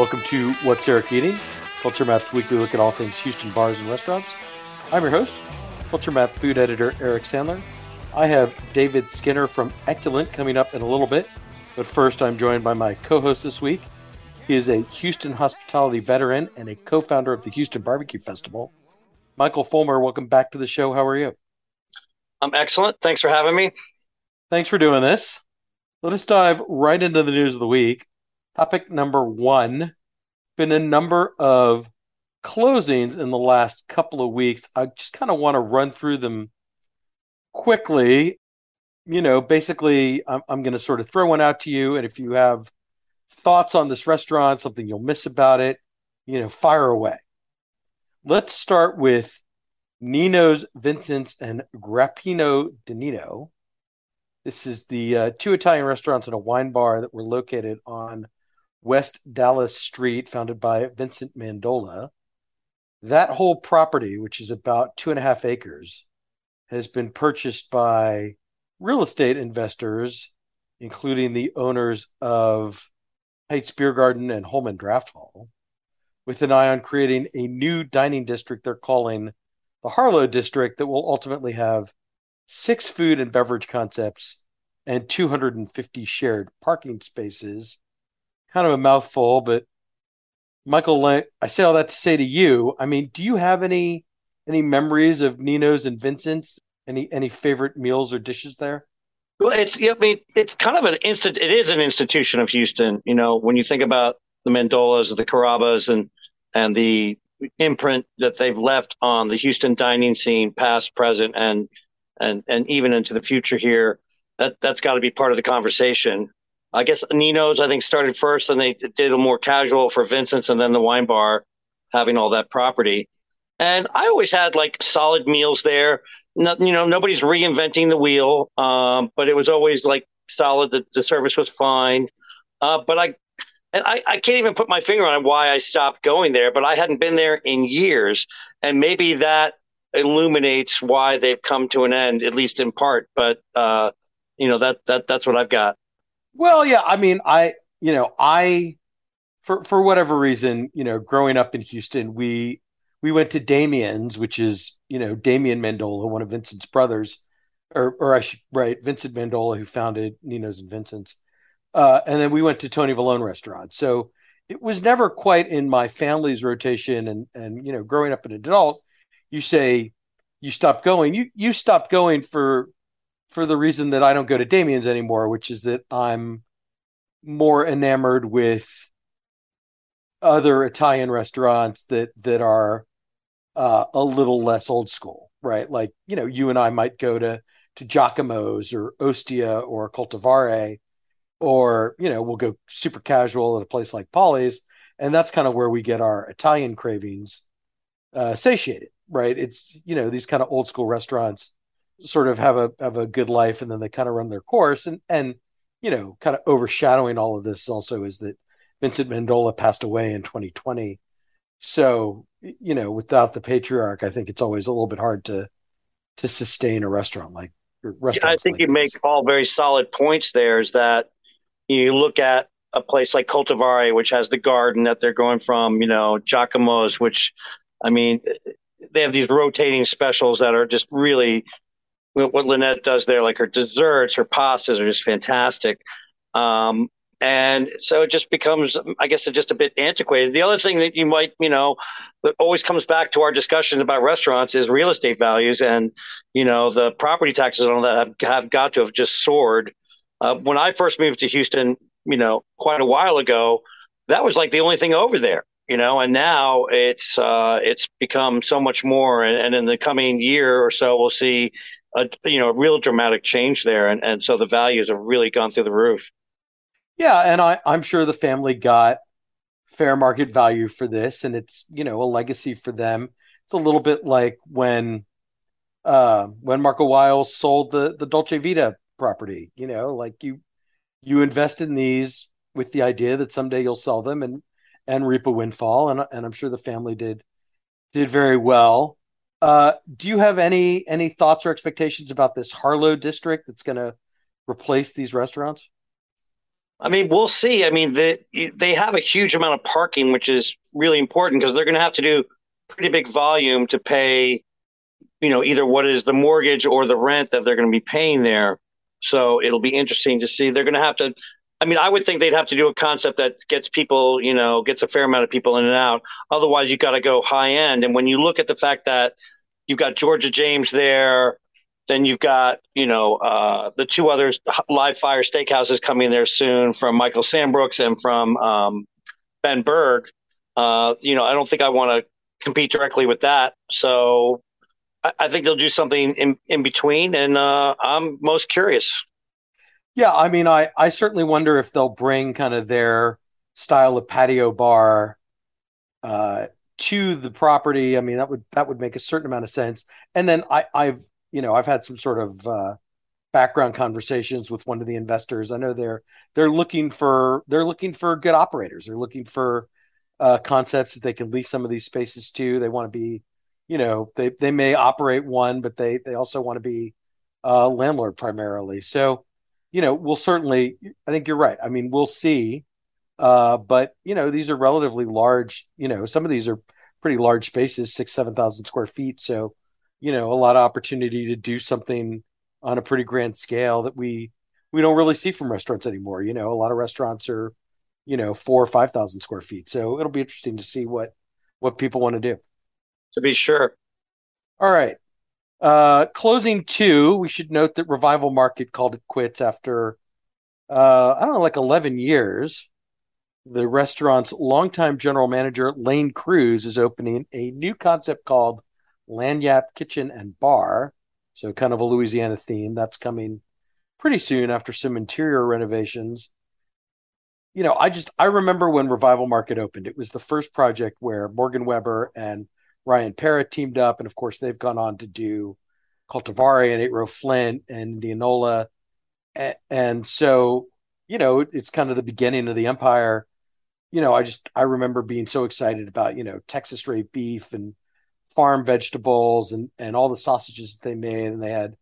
Welcome to What's Eric Eating, Culture Map's weekly look at all things Houston bars and restaurants. I'm your host, Culture Map food editor Eric Sandler. I have David Skinner from Eculent coming up in a little bit, but first I'm joined by my co-host this week. He is a Houston hospitality veteran and a co-founder of the Houston Barbecue Festival. Michael Fulmer, welcome back to the show. How are you? I'm excellent. Thanks for having me. Thanks for doing this. Let us dive right into the news of the week. Topic number one been a number of closings in the last couple of weeks. I just kind of want to run through them quickly. You know, basically, I'm, I'm going to sort of throw one out to you. And if you have thoughts on this restaurant, something you'll miss about it, you know, fire away. Let's start with Nino's, Vincent's, and Grappino di Nino. This is the uh, two Italian restaurants and a wine bar that were located on West Dallas Street, founded by Vincent Mandola. That whole property, which is about two and a half acres, has been purchased by real estate investors, including the owners of Heights Beer Garden and Holman Draft Hall, with an eye on creating a new dining district they're calling the Harlow District that will ultimately have six food and beverage concepts and 250 shared parking spaces kind of a mouthful, but Michael, I say all that to say to you. I mean, do you have any any memories of Nino's and Vincent's? Any any favorite meals or dishes there? Well, it's I mean, it's kind of an instant. It is an institution of Houston. You know, when you think about the Mandolas, the Carrabba's, and and the imprint that they've left on the Houston dining scene, past, present, and and and even into the future here. That that's got to be part of the conversation. I guess Nino's, I think, started first, and they did a more casual for Vincent's, and then the wine bar having all that property. And I always had like solid meals there. No, you know, nobody's reinventing the wheel, um, but it was always like solid. The, the service was fine. Uh, but I, and I, I can't even put my finger on why I stopped going there, but I hadn't been there in years. And maybe that illuminates why they've come to an end, at least in part. But, uh, you know, that, that, that's what I've got. Well, yeah, I mean, I you know, I for for whatever reason, you know, growing up in Houston, we we went to Damien's, which is you know Damien Mandola, one of Vincent's brothers, or or I should right, Vincent Mandola, who founded Nino's and Vincent's, uh, and then we went to Tony Vallone restaurant. So it was never quite in my family's rotation, and and you know, growing up an adult, you say you stop going, you you stop going for for the reason that I don't go to Damien's anymore, which is that I'm more enamored with other Italian restaurants that that are uh, a little less old school, right? Like you know, you and I might go to to Giacomo's or Ostia or Coltivare, or you know, we'll go super casual at a place like Paulie's, and that's kind of where we get our Italian cravings uh, satiated, right? It's you know these kind of old school restaurants sort of have a have a good life and then they kind of run their course and and you know kind of overshadowing all of this also is that Vincent Mandola passed away in 2020 so you know without the patriarch I think it's always a little bit hard to to sustain a restaurant like restaurant I think like you this. make all very solid points there is that you look at a place like Coltivare which has the garden that they're going from you know Giacomo's which I mean they have these rotating specials that are just really what Lynette does there, like her desserts, her pastas are just fantastic. Um, and so it just becomes, I guess, just a bit antiquated. The other thing that you might, you know, that always comes back to our discussions about restaurants is real estate values, and you know, the property taxes all that have, have got to have just soared. Uh, when I first moved to Houston, you know, quite a while ago, that was like the only thing over there you know and now it's uh, it's become so much more and, and, in the coming year or so we'll see a you know a real dramatic change there, and and so the values have really gone through the roof. Yeah, and I I'm sure the family got fair market value for this, and it's you know a legacy for them. It's a little bit like when uh, when Marco Wiles sold the the Dolce Vita property. You know, like you you invested in these with the idea that someday you'll sell them and and reap a windfall, and and I'm sure the family did did very well. Uh, do you have any any thoughts or expectations about this Harlow district that's going to replace these restaurants? I mean, we'll see. I mean, the, they have a huge amount of parking, which is really important because they're going to have to do pretty big volume to pay, you know, either what is the mortgage or the rent that they're going to be paying there. So it'll be interesting to see. They're going to have to. I mean, I would think they'd have to do a concept that gets people, you know, gets a fair amount of people in and out. Otherwise, you've got to go high end. And when you look at the fact that you've got Georgia James there, then you've got, you know, uh, the two others, Live Fire Steakhouses coming there soon from Michael Sambrooks and from um, Ben Berg. Uh, you know, I don't think I want to compete directly with that. So I, I, think they'll do something in, in between, and uh, I'm most curious. Yeah, I mean, I, I certainly wonder if they'll bring kind of their style of patio bar uh, to the property. I mean, that would that would make a certain amount of sense. And then I, I've you know, I've had some sort of uh, background conversations with one of the investors. I know they're they're looking for they're looking for good operators. They're looking for uh, concepts that they can lease some of these spaces to. They want to be, you know, they they may operate one, but they they also want to be a landlord primarily. So, you know, we'll certainly. I think you're right. I mean, we'll see. Uh, but you know, these are relatively large. You know, some of these are pretty large spaces, six seven thousand square feet. So you know a lot of opportunity to do something on a pretty grand scale that we we don't really see from restaurants anymore. You know, a lot of restaurants are, you know, four or five thousand square feet. So it'll be interesting to see what what people want to do. To be sure. All right. Uh, closing two, we should note that Revival Market called it quits after uh, I don't know, like eleven years. The restaurant's longtime general manager Lane Cruz is opening a new concept called Lanyap Kitchen and Bar. So kind of a Louisiana theme. That's coming pretty soon after some interior renovations. You know, I just I remember when Revival Market opened. It was the first project where Morgan Weber and Ryan Pera teamed up, and of course they've gone on to do Coltivare and Eight Row Flint and Indianola, and, so you know it's kind of the beginning of the empire. You know, I just I remember being so excited about you know Texas straight beef and farm vegetables and and all the sausages that they made. And they had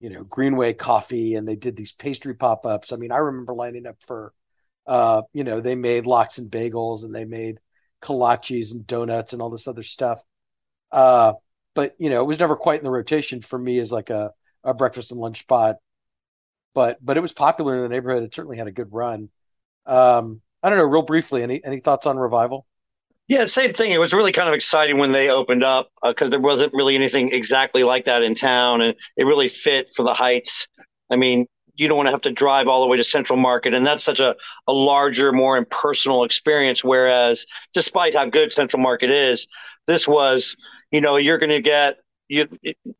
you know greenway coffee and they did these pastry pop-ups. I mean i remember lining up for uh you know they made lox and bagels and they made kolaches and donuts and all this other stuff uh but you know it was never quite in the rotation for me as like a, a breakfast and lunch spot but but it was popular in the neighborhood it certainly had a good run um i don't know real briefly any any thoughts on revival yeah, same thing. It was really kind of exciting when they opened up because uh, there wasn't really anything exactly like that in town, and it really fit for the Heights. I mean, you don't want to have to drive all the way to Central Market, and that's such a, a larger, more impersonal experience. Whereas, despite how good Central Market is, this was, you know, you're going to get you,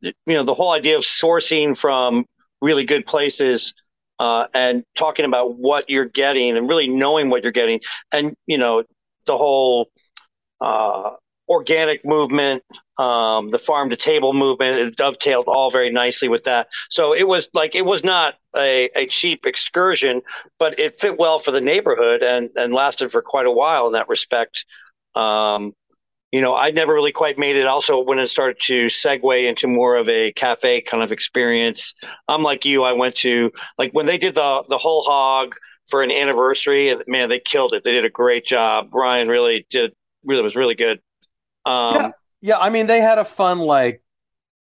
you know, the whole idea of sourcing from really good places uh, and talking about what you're getting and really knowing what you're getting, and you know, the whole uh, organic movement, um, the farm to table movement. It dovetailed all very nicely with that. So it was like it was not a, a cheap excursion, but it fit well for the neighborhood and and lasted for quite a while in that respect. Um, you know, I never really quite made it. Also, when it started to segue into more of a cafe kind of experience, I'm like you. I went to like when they did the the whole hog for an anniversary. Man, they killed it. They did a great job. Brian really did really was really good. Um, yeah, yeah. I mean, they had a fun like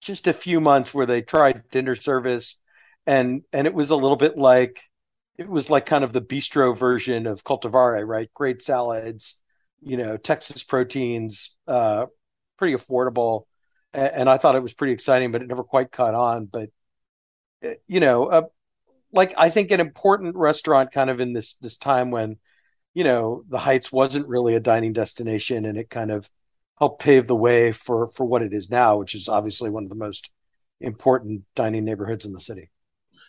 just a few months where they tried dinner service, and and it was a little bit like it was like kind of the bistro version of Coltivare, right? Great salads, you know, Texas proteins, uh, pretty affordable, and, and I thought it was pretty exciting, but it never quite caught on. But eh, you know, uh, like I think an important restaurant kind of in this this time when you know, the Heights wasn't really a dining destination, and it kind of helped pave the way for for what it is now, which is obviously one of the most important dining neighborhoods in the city.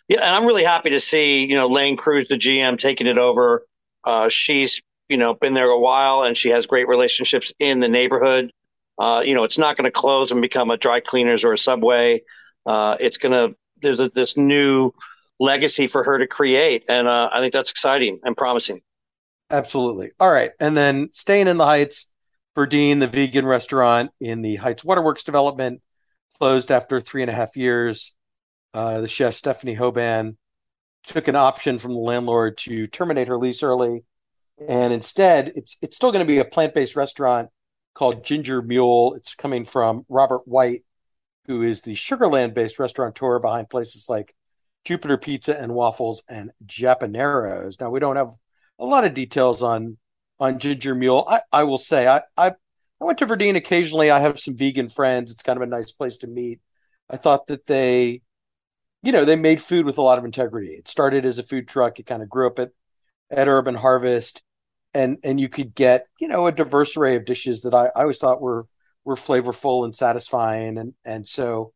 Yeah, and I'm really happy to see you know Lane Cruz, the GM, taking it over. Uh, she's you know been there a while, and she has great relationships in the neighborhood. Uh, you know, it's not going to close and become a dry cleaners or a subway. Uh, it's going to there's a, this new legacy for her to create, and uh, I think that's exciting and promising. Absolutely. All right. And then staying in the Heights, Dean, the vegan restaurant in the Heights Waterworks development, closed after three and a half years. Uh, the chef Stephanie Hoban took an option from the landlord to terminate her lease early, and instead, it's it's still going to be a plant based restaurant called Ginger Mule. It's coming from Robert White, who is the Sugarland based restaurateur behind places like Jupiter Pizza and Waffles and Japaneros. Now we don't have a lot of details on on Ginger Mule. I, I will say I, I I went to Verdine occasionally. I have some vegan friends. It's kind of a nice place to meet. I thought that they, you know, they made food with a lot of integrity. It started as a food truck. It kind of grew up at at Urban Harvest, and and you could get you know a diverse array of dishes that I, I always thought were were flavorful and satisfying, and and so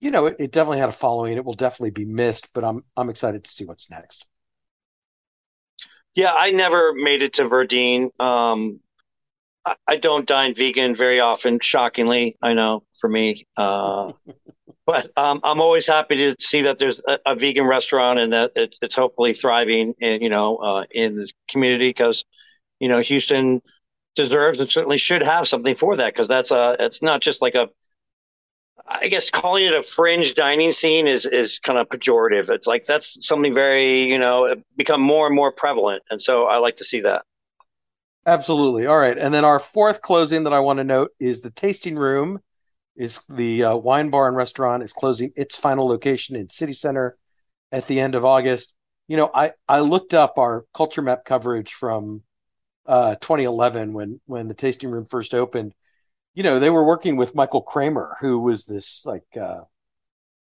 you know, it, it, definitely had a following. It will definitely be missed, but I'm I'm excited to see what's next. Yeah, I never made it to Verdine. Um, I, I, don't dine vegan very often. Shockingly, I know for me, uh, but um, I'm always happy to see that there's a, a vegan restaurant and that it's, it's hopefully thriving. In, you know, uh, in this community because you know Houston deserves and certainly should have something for that because that's a it's not just like a I guess calling it a fringe dining scene is is kind of pejorative. It's like that's something very you know become more and more prevalent, and so I like to see that. Absolutely. All right, and then our fourth closing that I want to note is the tasting room. Is the uh, wine bar and restaurant is closing its final location in City Center at the end of August. You know, I I looked up our culture map coverage from uh, 2011 when when the tasting room first opened you know, they were working with Michael Kramer, who was this like, uh,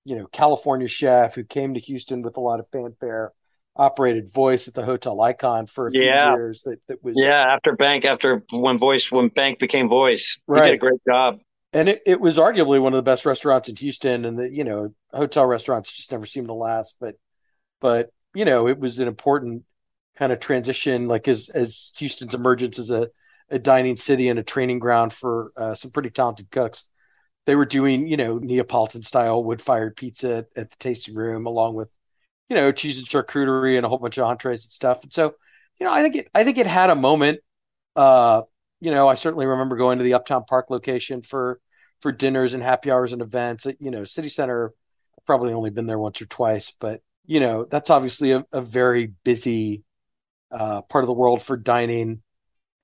you know, California chef who came to Houston with a lot of fanfare, operated Voice at the Hotel Icon for a few yeah. years. That, that was yeah. After Bank, after when Voice, when Bank became Voice, right. he did a great job. And it, it was arguably one of the best restaurants in Houston. And the you know hotel restaurants just never seem to last. But but you know it was an important kind of transition, like as as Houston's emergence as a a dining city and a training ground for uh, some pretty talented cooks. They were doing, you know, Neapolitan style wood fired pizza at, at, the tasting room, along with, you know, cheese and charcuterie and a whole bunch of entrees and stuff. And so, you know, I think it, I think it had a moment. Uh, you know, I certainly remember going to the Uptown Park location for for dinners and happy hours and events. You know, City Center, probably only been there once or twice, but you know, that's obviously a, a very busy uh, part of the world for dining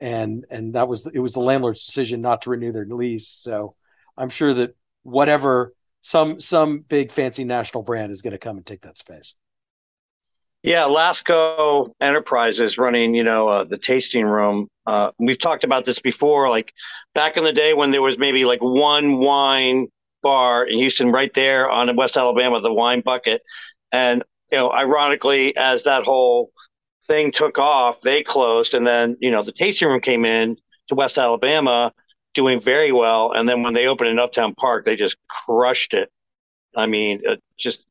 and and that was it was the landlord's decision not to renew their lease. So I'm sure that whatever some some big fancy national brand is going to come and take that space. Yeah, Lasco Enterprises running, you know, uh, the tasting room. Uh, we've talked about this before, like back in the day when there was maybe like one wine bar in Houston, right there on West Alabama, the Wine Bucket, and you know, ironically, as that whole thing took off, they closed, and then you know the tasting room came in to West Alabama, doing very well, and then when they opened in Uptown Park, they just crushed it. I mean, it just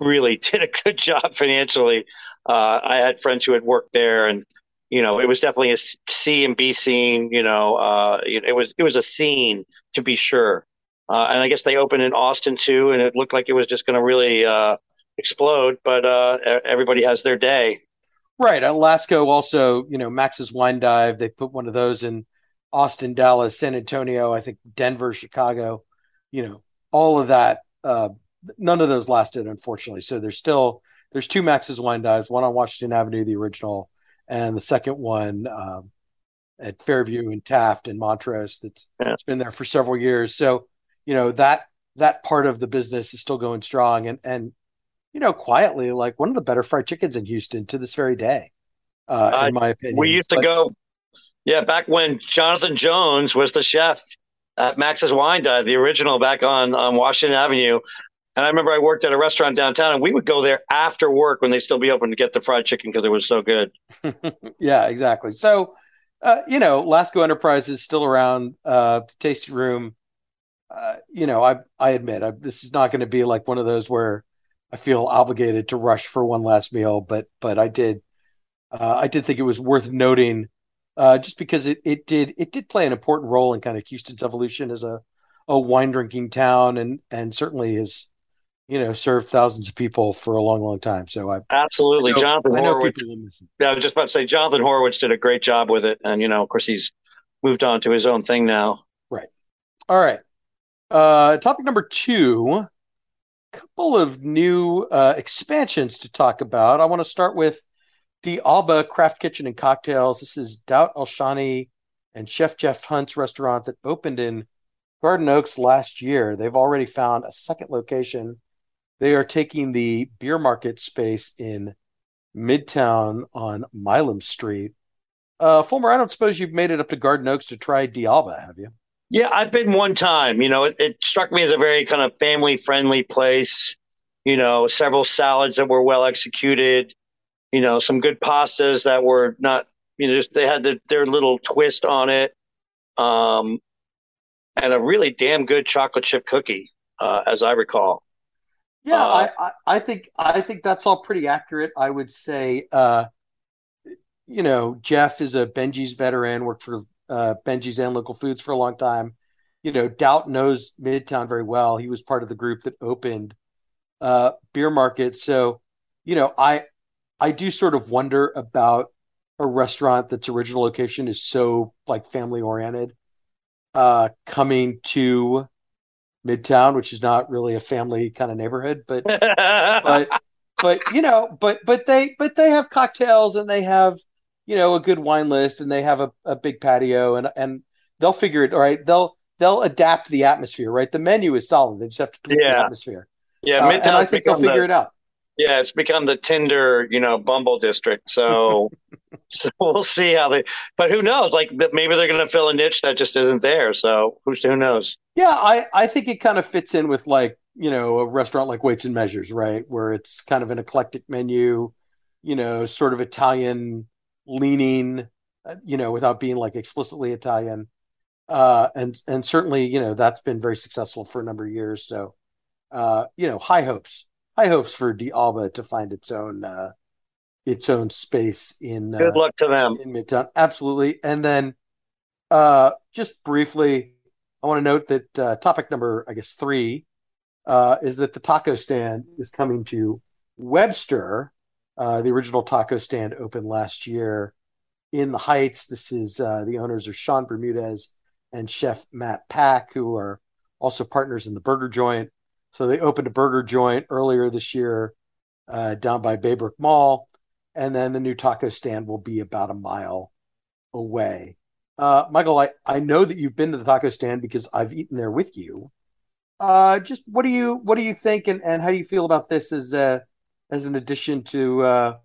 really did a good job financially. Uh, I had friends who had worked there, and you know, it was definitely a C and B scene. You know, uh, it was it was a scene to be sure. Uh, and I guess they opened in Austin too, and it looked like it was just going to really uh, explode. But uh, everybody has their day. Right. Lasco also, you know, Max's Wine Dive, they put one of those in Austin, Dallas, San Antonio, I think Denver, Chicago, you know, all of that. Uh, none of those lasted, unfortunately. So there's still, there's two Max's Wine Dives, one on Washington Avenue, the original, and the second one um, at Fairview and Taft and Montrose that's yeah. been there for several years. So, you know, that, that part of the business is still going strong. And, and you know, quietly like one of the better fried chickens in Houston to this very day, uh, in my opinion. We used to but, go, yeah, back when Jonathan Jones was the chef at Max's Wine Dive, the original back on, on Washington Avenue. And I remember I worked at a restaurant downtown, and we would go there after work when they still be open to get the fried chicken because it was so good. yeah, exactly. So, uh, you know, Lasco Enterprise is still around. Uh, Tasty Room, uh, you know, I I admit I, this is not going to be like one of those where I feel obligated to rush for one last meal, but but I did uh, I did think it was worth noting uh, just because it it did it did play an important role in kind of Houston's evolution as a a wine drinking town and and certainly has you know served thousands of people for a long long time. So I absolutely I know, Jonathan I Horowitz. Yeah, I was just about to say Jonathan Horowitz did a great job with it, and you know of course he's moved on to his own thing now. Right. All right. Uh, topic number two A couple of new uh, expansions to talk about. I want to start with D'Alba Craft Kitchen and Cocktails. This is Daoud Elshani and Chef Jeff Hunt's restaurant that opened in Garden Oaks last year. They've already found a second location. They are taking the beer market space in Midtown on Milam Street. Uh, Fulmer, I don't suppose you've made it up to Garden Oaks to try D'Alba, have you? Yeah, I've been one time. You know, it, it struck me as a very kind of family friendly place. You know, several salads that were well executed. You know, some good pastas that were not. You know, just they had the, their little twist on it. Um, and a really damn good chocolate chip cookie, uh, as I recall. Yeah, uh, I, I think I think that's all pretty accurate. I would say, uh, you know, Jeff is a Benjy's veteran, worked for uh, Benjy's and local foods for a long time. You know, Daoud knows Midtown very well. He was part of the group that opened uh, Beer Market. So, you know, I I do sort of wonder about a restaurant that's original location is so like family oriented uh, coming to Midtown, which is not really a family kind of neighborhood, but but but you know, but but they but they have cocktails and they have you know a good wine list and they have a, a big patio and and they'll figure it all right. They'll they'll adapt the atmosphere, right? The menu is solid. They just have to tweak yeah. the atmosphere. Yeah, uh, and I think they'll figure the, it out. Yeah, it's become the Tinder, you know, Bumble district. So, so we'll see how they. But who knows? Like maybe they're going to fill a niche that just isn't there. So who's who knows? Yeah, I I think it kind of fits in with like you know a restaurant like Weights and Measures, right? Where it's kind of an eclectic menu, you know, sort of Italian leaning, uh, you know, without being like explicitly Italian. Uh, and and certainly, you know, that's been very successful for a number of years. So, uh, you know, high hopes high hopes for D'Alba to find its own uh, its own space in. Good uh, luck to them in Midtown. Absolutely, and then uh, just briefly, I want to note that uh, topic number, I guess three, uh, is that the taco stand is coming to Webster. Uh, the original taco stand opened last year in the Heights. This is uh, the owners are Sean Bermudez and Chef Matt Pack, who are also partners in the Burger Joint. So they opened a burger joint earlier this year uh, down by Baybrook Mall, and then the new taco stand will be about a mile away. Uh, Michael, I, I know that you've been to the taco stand because I've eaten there with you. Uh, just what do you what do you think, and, and how do you feel about this as a, as an addition to uh,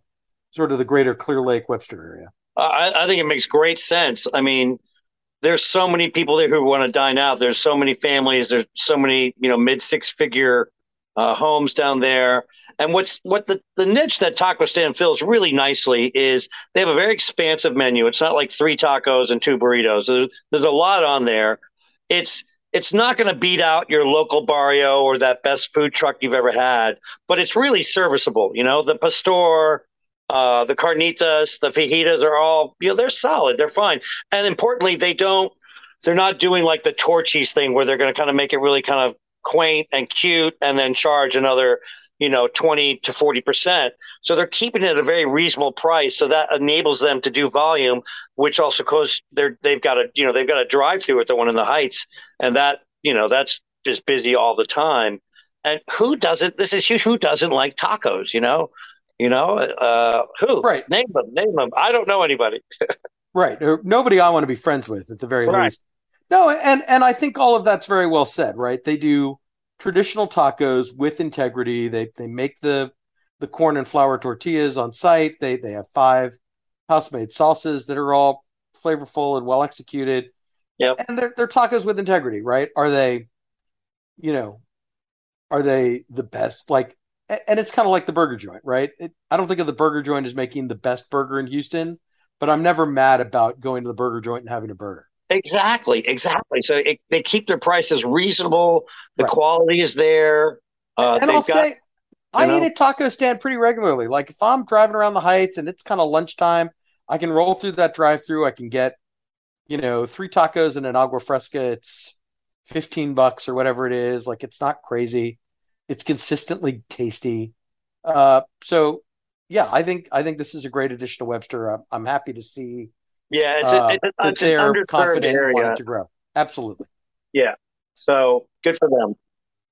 sort of the greater Clear Lake Webster area? I, I think it makes great sense. I mean, there's so many people there who want to dine out. There's so many families. There's so many, you know, mid six figure uh, homes down there. And what's what the, the niche that Taco Stand fills really nicely is they have a very expansive menu. It's not like three tacos and two burritos. There's, there's a lot on there. It's it's not going to beat out your local barrio or that best food truck you've ever had, but it's really serviceable. You know, the pastor, uh, the carnitas, the fajitas are all, you know, they're solid. They're fine. And importantly, they don't, they're not doing like the Torchy's thing where they're going to kind of make it really kind of quaint and cute and then charge another, you know, 20 to 40%. So they're keeping it at a very reasonable price. So that enables them to do volume, which also goes, they're, they've got a, you know, they've got a drive through at the one in the Heights. And that, you know, that's just busy all the time. And who doesn't, this is huge, who doesn't like tacos, you know? You know, uh, who? Right. Name them. Name them. I don't know anybody. right. Nobody I want to be friends with, at the very right. least. No, and and I think all of that's very well said. Right. They do traditional tacos with integrity. They they make the the corn and flour tortillas on site. They they have five house made sauces that are all flavorful and well executed. Yep. And they're they're tacos with integrity, right? Are they, you know, are they the best? Like and it's kind of like the burger joint, right? It, I don't think of the burger joint as making the best burger in Houston, but I'm never mad about going to the burger joint and having a burger. Exactly, exactly. So it, they keep their prices reasonable. The right. quality is there. Uh, and I'll got, say, I know, eat a taco stand pretty regularly. Like if I'm driving around the Heights and it's kind of lunchtime, I can roll through that drive-through. I can get, you know, three tacos and an agua fresca. It's fifteen bucks or whatever it is. Like it's not crazy. It's consistently tasty. Uh, so yeah, I think I think this is a great addition to Webster. I'm, I'm happy to see. Yeah, it's, uh, a, it's, that it's they're confident area. to grow. Absolutely. Yeah. So good for them.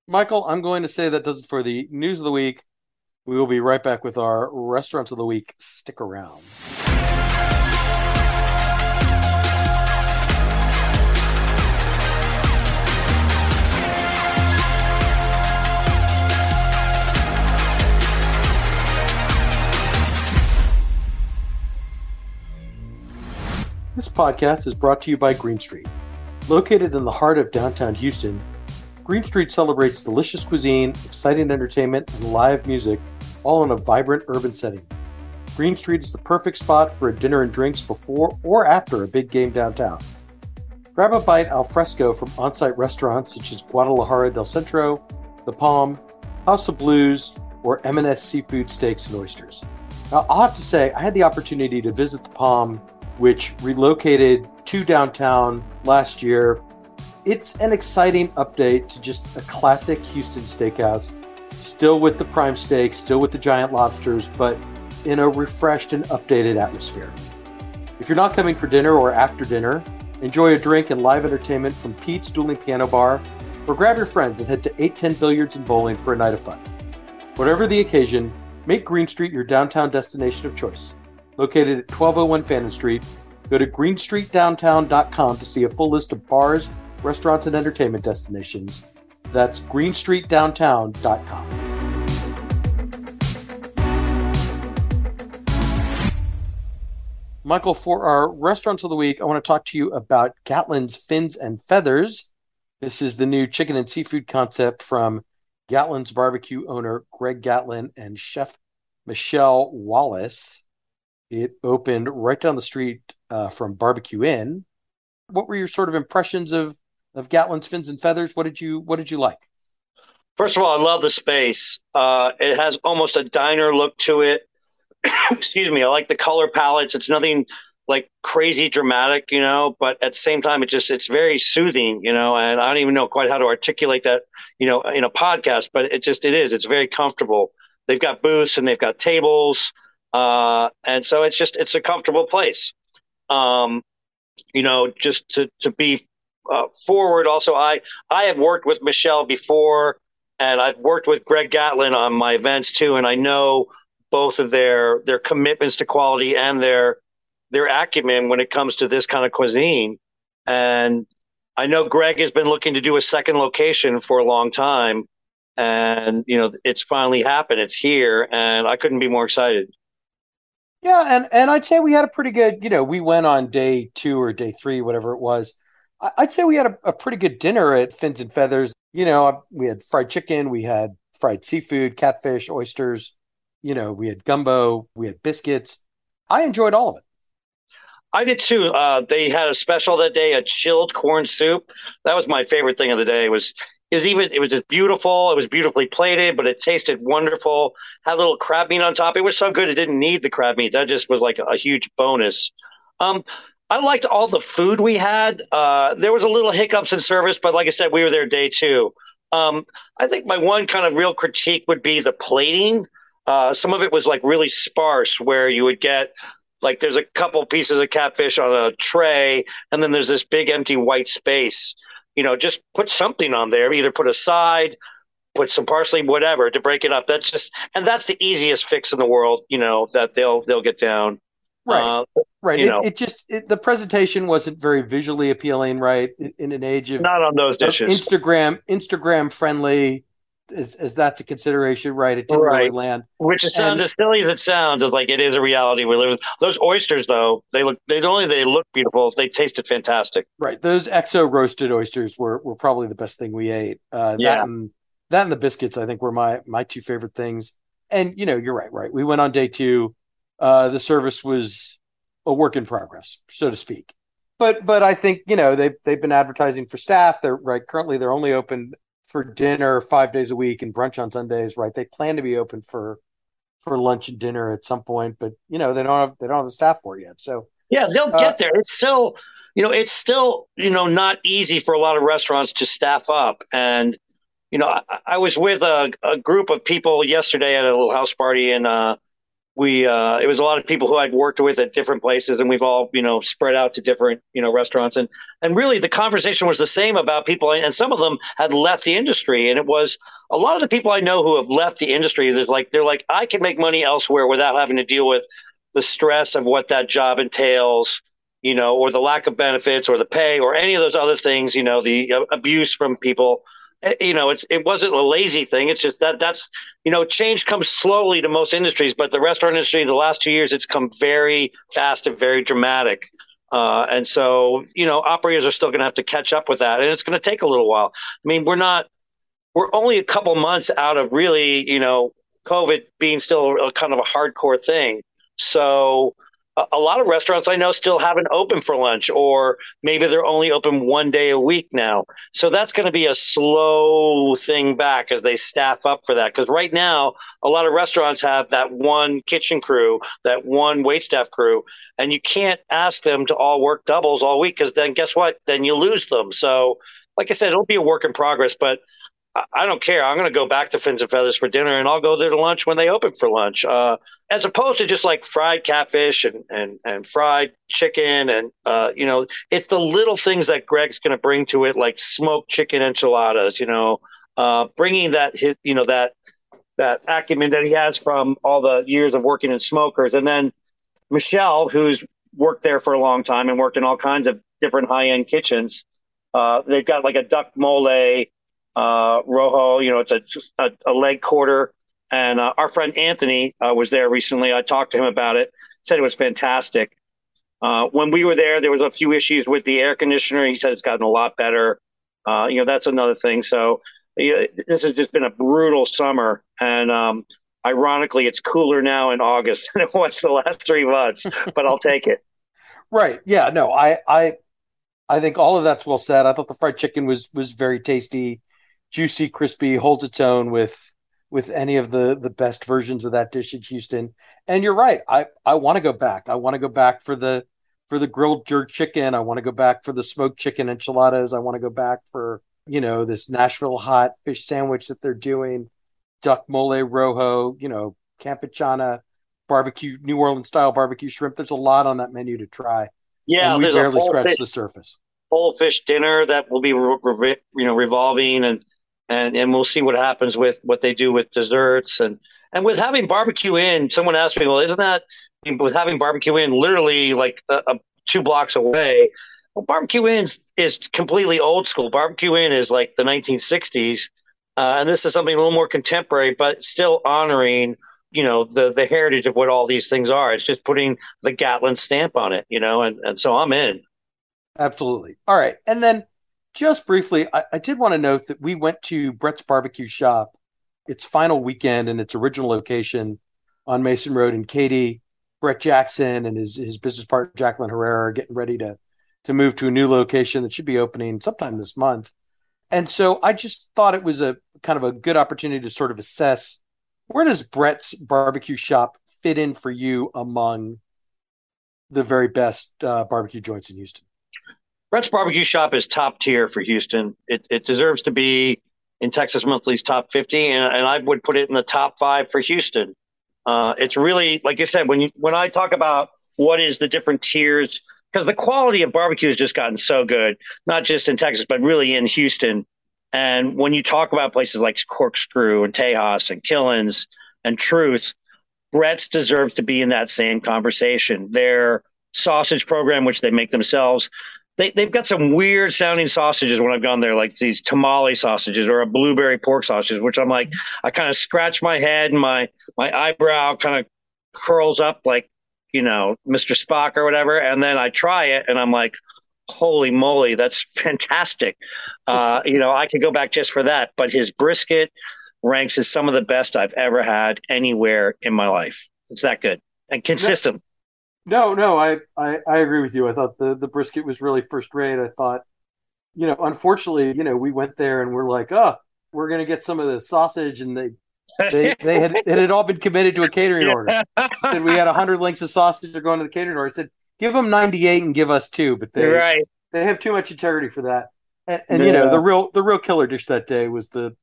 Michael, I'm going to say that does it for the news of the week. We will be right back with our restaurants of the week. Stick around. This podcast is brought to you by Green Street. Located in the heart of downtown Houston, Green Street celebrates delicious cuisine, exciting entertainment, and live music, all in a vibrant urban setting. Green Street is the perfect spot for a dinner and drinks before or after a big game downtown. Grab a bite al fresco from on site restaurants such as Guadalajara del Centro, The Palm, House of Blues, or M&S Seafood Steaks and Oysters. Now, I'll have to say, I had the opportunity to visit The Palm which relocated to downtown last year. It's an exciting update to just a classic Houston steakhouse, still with the prime steak, still with the giant lobsters, but in a refreshed and updated atmosphere. If you're not coming for dinner or after dinner, enjoy a drink and live entertainment from Pete's Dueling Piano Bar, or grab your friends and head to 810 Billiards and Bowling for a night of fun. Whatever the occasion, make Green Street your downtown destination of choice located at 1201 Fannin Street. Go to greenstreetdowntown.com to see a full list of bars, restaurants, and entertainment destinations. That's greenstreetdowntown.com. Michael, for our restaurants of the week, I want to talk to you about Gatlin's Fins and Feathers. This is the new chicken and seafood concept from Gatlin's barbecue owner Greg Gatlin and chef Michelle Wallace. It opened right down the street uh, from Barbecue Inn. What were your sort of impressions of of Gatlin's Fins and Feathers? What did you What did you like? First of all, I love the space. Uh, it has almost a diner look to it. Excuse me. I like the color palettes. It's nothing like crazy dramatic, you know, but at the same time, it just it's very soothing, you know. And I don't even know quite how to articulate that, you know, in a podcast, but it just it is. It's very comfortable. They've got booths and they've got tables. Uh, and so it's just it's a comfortable place. Um, you know, just to to be uh, forward. Also, I I have worked with Michelle before, and I've worked with Greg Gatlin on my events too, and I know both of their their commitments to quality and their their acumen when it comes to this kind of cuisine. And I know Greg has been looking to do a second location for a long time, and you know it's finally happened. It's here, and I couldn't be more excited. Yeah, and and I'd say we had a pretty good. You know, we went on day two or day three, whatever it was. I'd say we had a, a pretty good dinner at Fins and Feathers. You know, we had fried chicken, we had fried seafood, catfish, oysters. You know, we had gumbo, we had biscuits. I enjoyed all of it. I did too. Uh, they had a special that day, a chilled corn soup. That was my favorite thing of the day. Was it was even it was just beautiful. It was beautifully plated, but it tasted wonderful. Had a little crab meat on top. It was so good it didn't need the crab meat. That just was like a huge bonus. Um, I liked all the food we had. Uh, there was a little hiccups in service, but like I said, we were there day two. Um, I think my one kind of real critique would be the plating. Uh, some of it was like really sparse, where you would get like there's a couple pieces of catfish on a tray, and then there's this big empty white space you know, just put something on there, either put a side, put some parsley, whatever, to break it up. That's just, and that's the easiest fix in the world, you know, that they'll they'll get down. Right, uh, right. You it, know. it just it, the presentation wasn't very visually appealing, right? In, in an age of not on those dishes, Instagram Instagram friendly as, as that's a consideration, right? It didn't right. really land. Which it sounds and, as silly as it sounds, is like it is a reality we live with. Those oysters, though, they look they only they look beautiful, they tasted fantastic. Right. Those exo roasted oysters were were probably the best thing we ate. Uh, yeah. That and, that and the biscuits, I think, were my my two favorite things. And you know, you're right. Right. We went on day two. Uh, the service was a work in progress, so to speak. But but I think you know they've they've been advertising for staff. They're right currently they're only open for dinner five days a week and brunch on Sundays, right? They plan to be open for for lunch and dinner at some point, but you know they don't have they don't have the staff for it yet. So yeah, they'll uh, get there. It's still you know it's still you know not easy for a lot of restaurants to staff up and you know, I, I was with a, a, group of people yesterday at a little house party in uh, we uh, it was a lot of people who I'd worked with at different places, and we've all you know spread out to different you know restaurants, and and really the conversation was the same about people, and some of them had left the industry, and it was a lot of the people I know who have left the industry. There's like they're like I can make money elsewhere without having to deal with the stress of what that job entails, you know, or the lack of benefits, or the pay, or any of those other things, you know, the uh, abuse from people you know, it's it wasn't a lazy thing. It's just that that's you know, change comes slowly to most industries, but the restaurant industry, the last two years, it's come very fast and very dramatic. Uh, and so, you know, operators are still going to have to catch up with that, and it's going to take a little while. I mean, we're not, we're only a couple months out of really, you know, COVID being still a kind of a hardcore thing. So, a lot of restaurants I know still haven't open for lunch, or maybe they're only open one day a week now. So that's going to be a slow thing back as they staff up for that. Because right now, a lot of restaurants have that one kitchen crew, that one wait staff crew, and you can't ask them to all work doubles all week because then guess what? Then you lose them. So, like I said, it'll be a work in progress, but I don't care. I'm going to go back to Fins and Feathers for dinner, and I'll go there to lunch when they open for lunch, uh, as opposed to just like fried catfish and and and fried chicken, and uh, you know, it's the little things that Greg's going to bring to it, like smoked chicken enchiladas. You know, uh, bringing that his, you know, that that acumen that he has from all the years of working in smokers, and then Michelle, who's worked there for a long time and worked in all kinds of different high end kitchens. Uh, they've got like a duck mole uh, Rojo. You know, it's a, a, a leg quarter. And uh, our friend Anthony uh, was there recently. I talked to him about it. Said it was fantastic. Uh, when we were there, there was a few issues with the air conditioner. He said it's gotten a lot better. Uh, you know, that's another thing. So you know, this has just been a brutal summer, and um, ironically, it's cooler now in August than it was the last three months. but I'll take it. Right? Yeah. No. I. I. I think all of that's well said. I thought the fried chicken was was very tasty juicy, crispy, holds its own with with any of the the best versions of that dish in Houston. And you're right. I I want to go back. I want to go back for the for the grilled jerk chicken. I want to go back for the smoked chicken enchiladas. I want to go back for you know this Nashville hot fish sandwich that they're doing, duck mole rojo. You know campechana, barbecue New Orleans style barbecue shrimp. There's a lot on that menu to try. Yeah, and we barely scratched the surface. Whole fish dinner that will be re- re- you know revolving and and and we'll see what happens with what they do with desserts and and with having Barbecue Inn. Someone asked me, well, isn't that with having Barbecue Inn literally like a, a two blocks away? Well, Barbecue Inn is completely old school. Barbecue Inn is like the 1960s, uh, and this is something a little more contemporary, but still honoring you know the the heritage of what all these things are. It's just putting the Gatlin stamp on it, you know, and and so I'm in. Absolutely. All right, and then just briefly, I, I did want to note that we went to Brett's Barbecue Shop, its final weekend in its original location on Mason Road in Katy. Brett Jackson and his his business partner Jacqueline Herrera are getting ready to to move to a new location that should be opening sometime this month. And so I just thought it was a kind of a good opportunity to sort of assess where does Brett's barbecue shop fit in for you among the very best uh, barbecue joints in Houston? Brett's Barbecue Shop is top tier for Houston. It, it deserves to be in Texas Monthly's top 50, and, and I would put it in the top five for Houston. Uh, it's really, like I said, when you when I talk about what is the different tiers, because the quality of barbecue has just gotten so good, not just in Texas, but really in Houston. And when you talk about places like Corkscrew and Tejas and Killen's and Truth, Brett's deserves to be in that same conversation. Their sausage program, which they make themselves, they, they've got some weird sounding sausages when I've gone there, like these tamale sausages or a blueberry pork sausage, which I'm like, I kind of scratch my head and my, my eyebrow kind of curls up like, you know, Mr. Spock or whatever. And then I try it and I'm like, holy moly, that's fantastic. Uh, you know, I could go back just for that. But his brisket ranks as some of the best I've ever had anywhere in my life. It's that good and consistent. No, no, I, I, I agree with you. I thought the, the brisket was really first rate. I thought, you know, unfortunately, you know, we went there and we're like, oh, we're gonna get some of the sausage, and they they they had it had all been committed to a catering order. and we had hundred links of sausage going to the catering order. I said, give them ninety eight and give us two, but they right. they have too much integrity for that. And, and yeah. you know, the real the real killer dish that day was the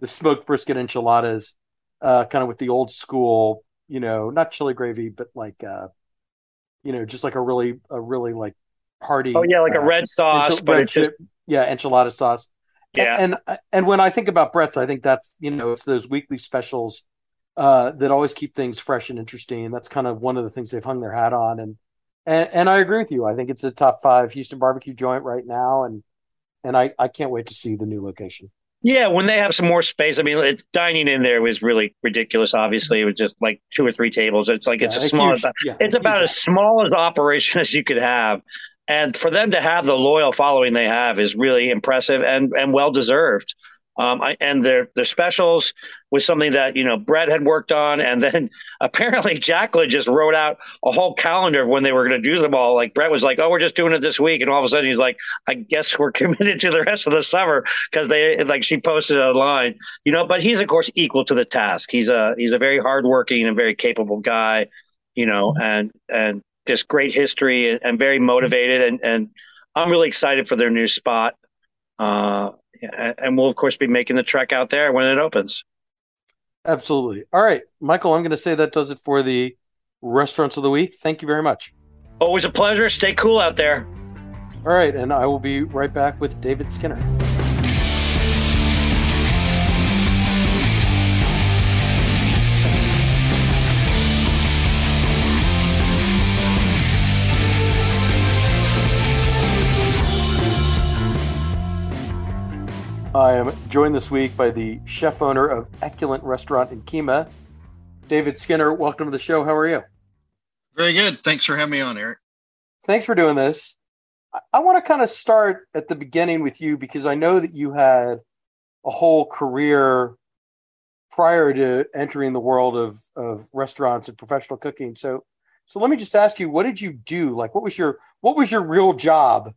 the smoked brisket enchiladas, uh, kind of with the old school you know, not chili gravy, but like, uh, you know, just like a really, a really like hearty. Oh yeah, like uh, a red sauce, enchil- but red it's just yeah, enchilada sauce. yeah. And, and and when I think about Brett's, I think that's you know, it's those weekly specials uh, that always keep things fresh and interesting. That's kind of one of the things they've hung their hat on. And and and I agree with you. I think it's a top five Houston barbecue joint right now, and and I I can't wait to see the new location. Yeah, when they have some more space. I mean, it, dining in there was really ridiculous. Obviously, it was just like two or three tables. It's like it's Yeah, a small. huge- yeah, it's about huge as small as operation as you could have, and for them to have the loyal following they have is really impressive and and well deserved. Um, I, and their their specials was something that you know Brett had worked on, and then apparently Jacqueline just wrote out a whole calendar of when they were going to do them all. Like Brett was like, "Oh, we're just doing it this week," and all of a sudden he's like, "I guess we're committed to the rest of the summer," because they like she posted online, you know. But he's of course equal to the task. He's a he's a very hardworking and very capable guy, you know, and and just great history and, and very motivated, and and I'm really excited for their new spot. Uh, and we'll of course be making the trek out there when it opens. Absolutely. All right, Michael. I'm going to say that does it for the restaurants of the week. Thank you very much. Always a pleasure. Stay cool out there. All right, and I will be right back with David Skinner. I am joined this week by the chef owner of Eculent Restaurant in Kemah, David Skinner. Welcome to the show. How are you? Very good. Thanks for having me on, Eric. Thanks for doing this. I- want to kind of start at the beginning with you because I know that you had a whole career prior to entering the world of, of restaurants and professional cooking. So, so let me just ask you, what did you do? Like, what was your what was your real job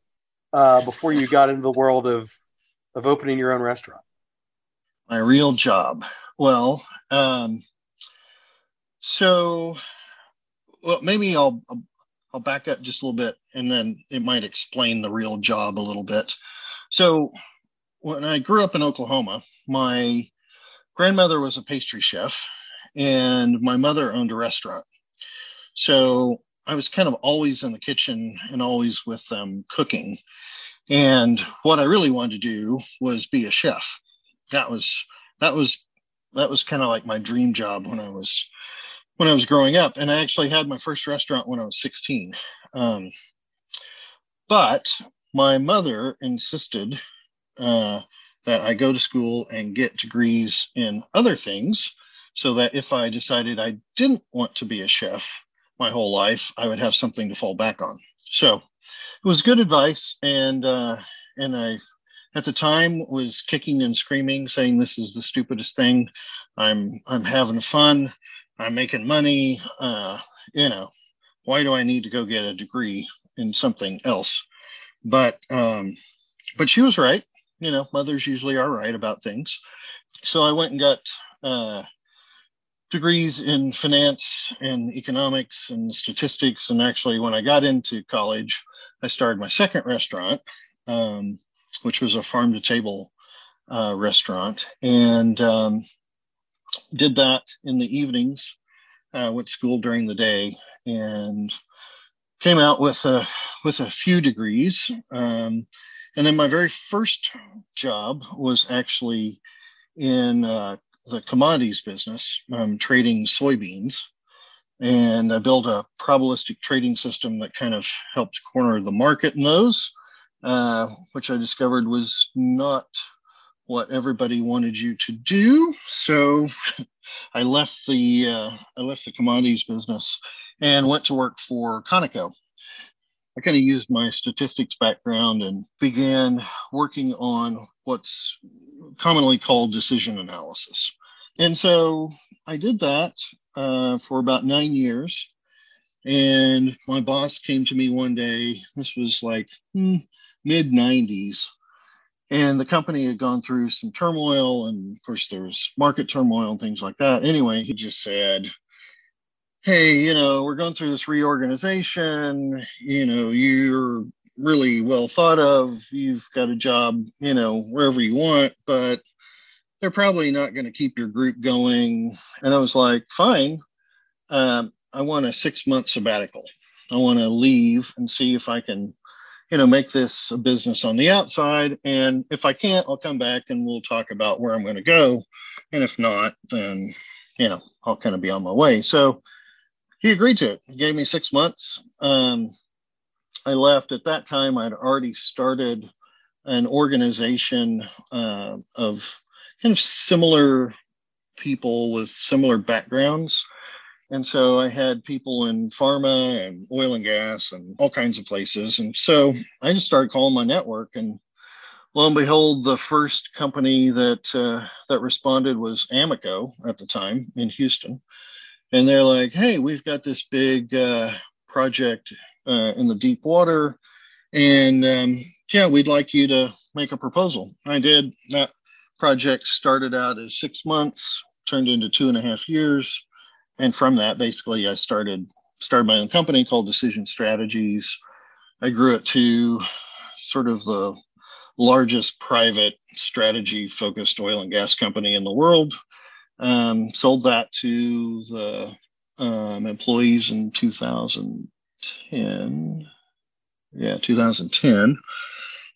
uh, before you got into the world of of opening your own restaurant? My real job. Well, um, so, well, maybe I'll, I'll back up just a little bit, and then it might explain the real job a little bit. So, when I grew up in Oklahoma, my grandmother was a pastry chef, and my mother owned a restaurant. So I was kind of always in the kitchen and always with them cooking. And what I really wanted to do was be a chef. That was that was that was kind of like my dream job when I was when I was growing up. And I actually had my first restaurant when I was 16. Um, but my mother insisted uh, that I go to school and get degrees in other things so that if I decided I didn't want to be a chef my whole life, I would have something to fall back on. So it was good advice. And, uh, and I, at the time was kicking and screaming, saying, this is the stupidest thing. I'm, I'm having fun. I'm making money. Uh, you know, why do I need to go get a degree in something else? But, um, but she was right. You know, mothers usually are right about things. So I went and got, uh, degrees in finance and economics and statistics. And actually, when I got into college, I started my second restaurant, um, which was a farm to table uh, restaurant, and um, did that in the evenings. Uh, went school during the day and came out with a with a few degrees. Um, and then my very first job was actually in uh, the commodities business, um, trading soybeans. And I built a probabilistic trading system that kind of helped corner the market in those, uh, which I discovered was not what everybody wanted you to do. So I left the uh, I left the commodities business and went to work for Conoco. I kind of used my statistics background and began working on what's commonly called decision analysis. And so I did that uh, for about nine years. And my boss came to me one day, this was like hmm, mid 90s. And the company had gone through some turmoil. And of course, there was market turmoil and things like that. Anyway, he just said, Hey, you know, we're going through this reorganization. You know, you're really well thought of. You've got a job, you know, wherever you want, but they're probably not going to keep your group going. And I was like, fine. um, I want a six month sabbatical. I want to leave and see if I can, you know, make this a business on the outside. And if I can't, I'll come back and we'll talk about where I'm going to go. And if not, then, you know, I'll kind of be on my way. So he agreed to it. He gave me six months. Um, I left at that time. I'd already started an organization uh, of kind of similar people with similar backgrounds. And so I had people in pharma and oil and gas and all kinds of places. And so I just started calling my network and lo and behold, the first company that uh, that responded was Amoco at the time in Houston, and they're like, "Hey, we've got this big uh, project uh, in the deep water, and um, yeah, we'd like you to make a proposal." I did. That project started out as six months, turned into two and a half years, and from that, basically, I started started my own company called Decision Strategies. I grew it to sort of the largest private strategy focused oil and gas company in the world. Um, sold that to the um, employees in 2010. Yeah, 2010.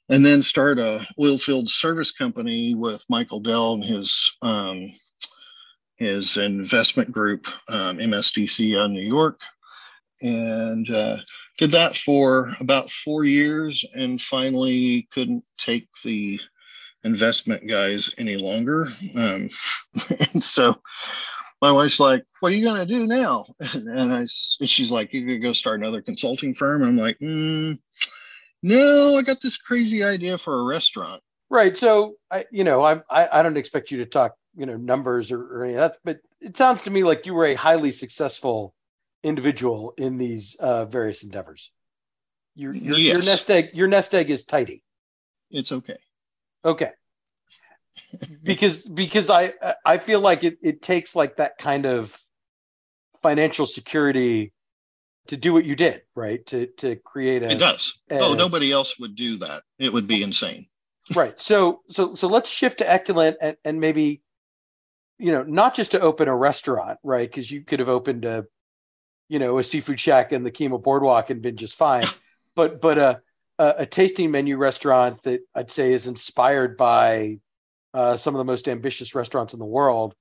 And then start a oil field service company with Michael Dell and his um, his investment group, um, MSDC on New York, and uh, did that for about four years, and finally couldn't take the investment guys any longer. Um, and so my wife's like, "What are you gonna do now?" And I, and she's like, "You could go start another consulting firm." And I'm like, mm, "No, I got this crazy idea for a restaurant." Right. So I, you know, I, I, I don't expect you to talk, you know, numbers or, or any of that, but it sounds to me like you were a highly successful individual in these uh, various endeavors. Your your, yes. your nest egg your nest egg is tidy. It's okay. Okay. Because because I I feel like it it takes like that kind of financial security to do what you did, right? To to create a It does. A, oh, nobody else would do that. It would be insane. right. So so so let's shift to Eculent and, and maybe you know, not just to open a restaurant, right? Because you could have opened a, you know, a seafood shack in the Kemah Boardwalk and been just fine. but but a, a, a tasting menu restaurant that I'd say is inspired by uh, some of the most ambitious restaurants in the world.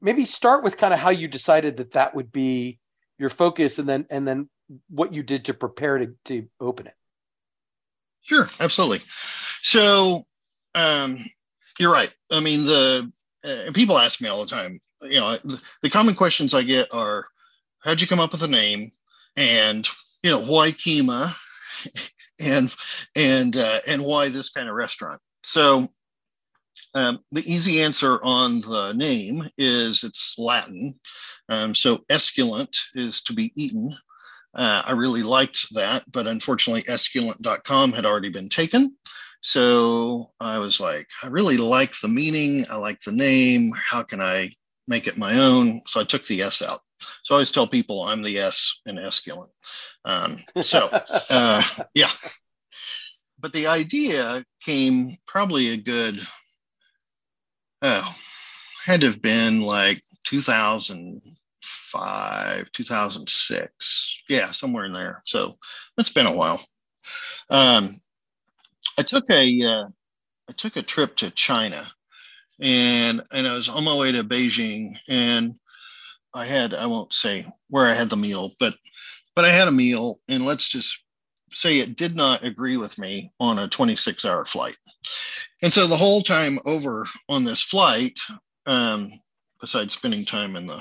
Maybe start with kind of how you decided that that would be your focus, and then and then what you did to prepare to to open it. Sure, absolutely. So um, you're right. I mean, the uh, people ask me all the time. You know, the, the common questions I get are, "How'd you come up with a name?" and you know, why Kemah, and and uh, and why this kind of restaurant. So um, the easy answer on the name is it's Latin. Um, so esculent is to be eaten. Uh, I really liked that, but unfortunately, esculent.com had already been taken. So I was like, I really like the meaning. I like the name. How can I make it my own? So I took the S out. So I always tell people I'm the S in esculent. Um, so uh, yeah. But the idea came probably a good, oh, had to have been like 2005, 2006. Yeah, somewhere in there. So it's been a while. Um, I took a uh, I took a trip to China, and and I was on my way to Beijing, and I had I won't say where I had the meal, but but I had a meal, and let's just say it did not agree with me on a 26 hour flight. And so the whole time over on this flight, um, besides spending time in the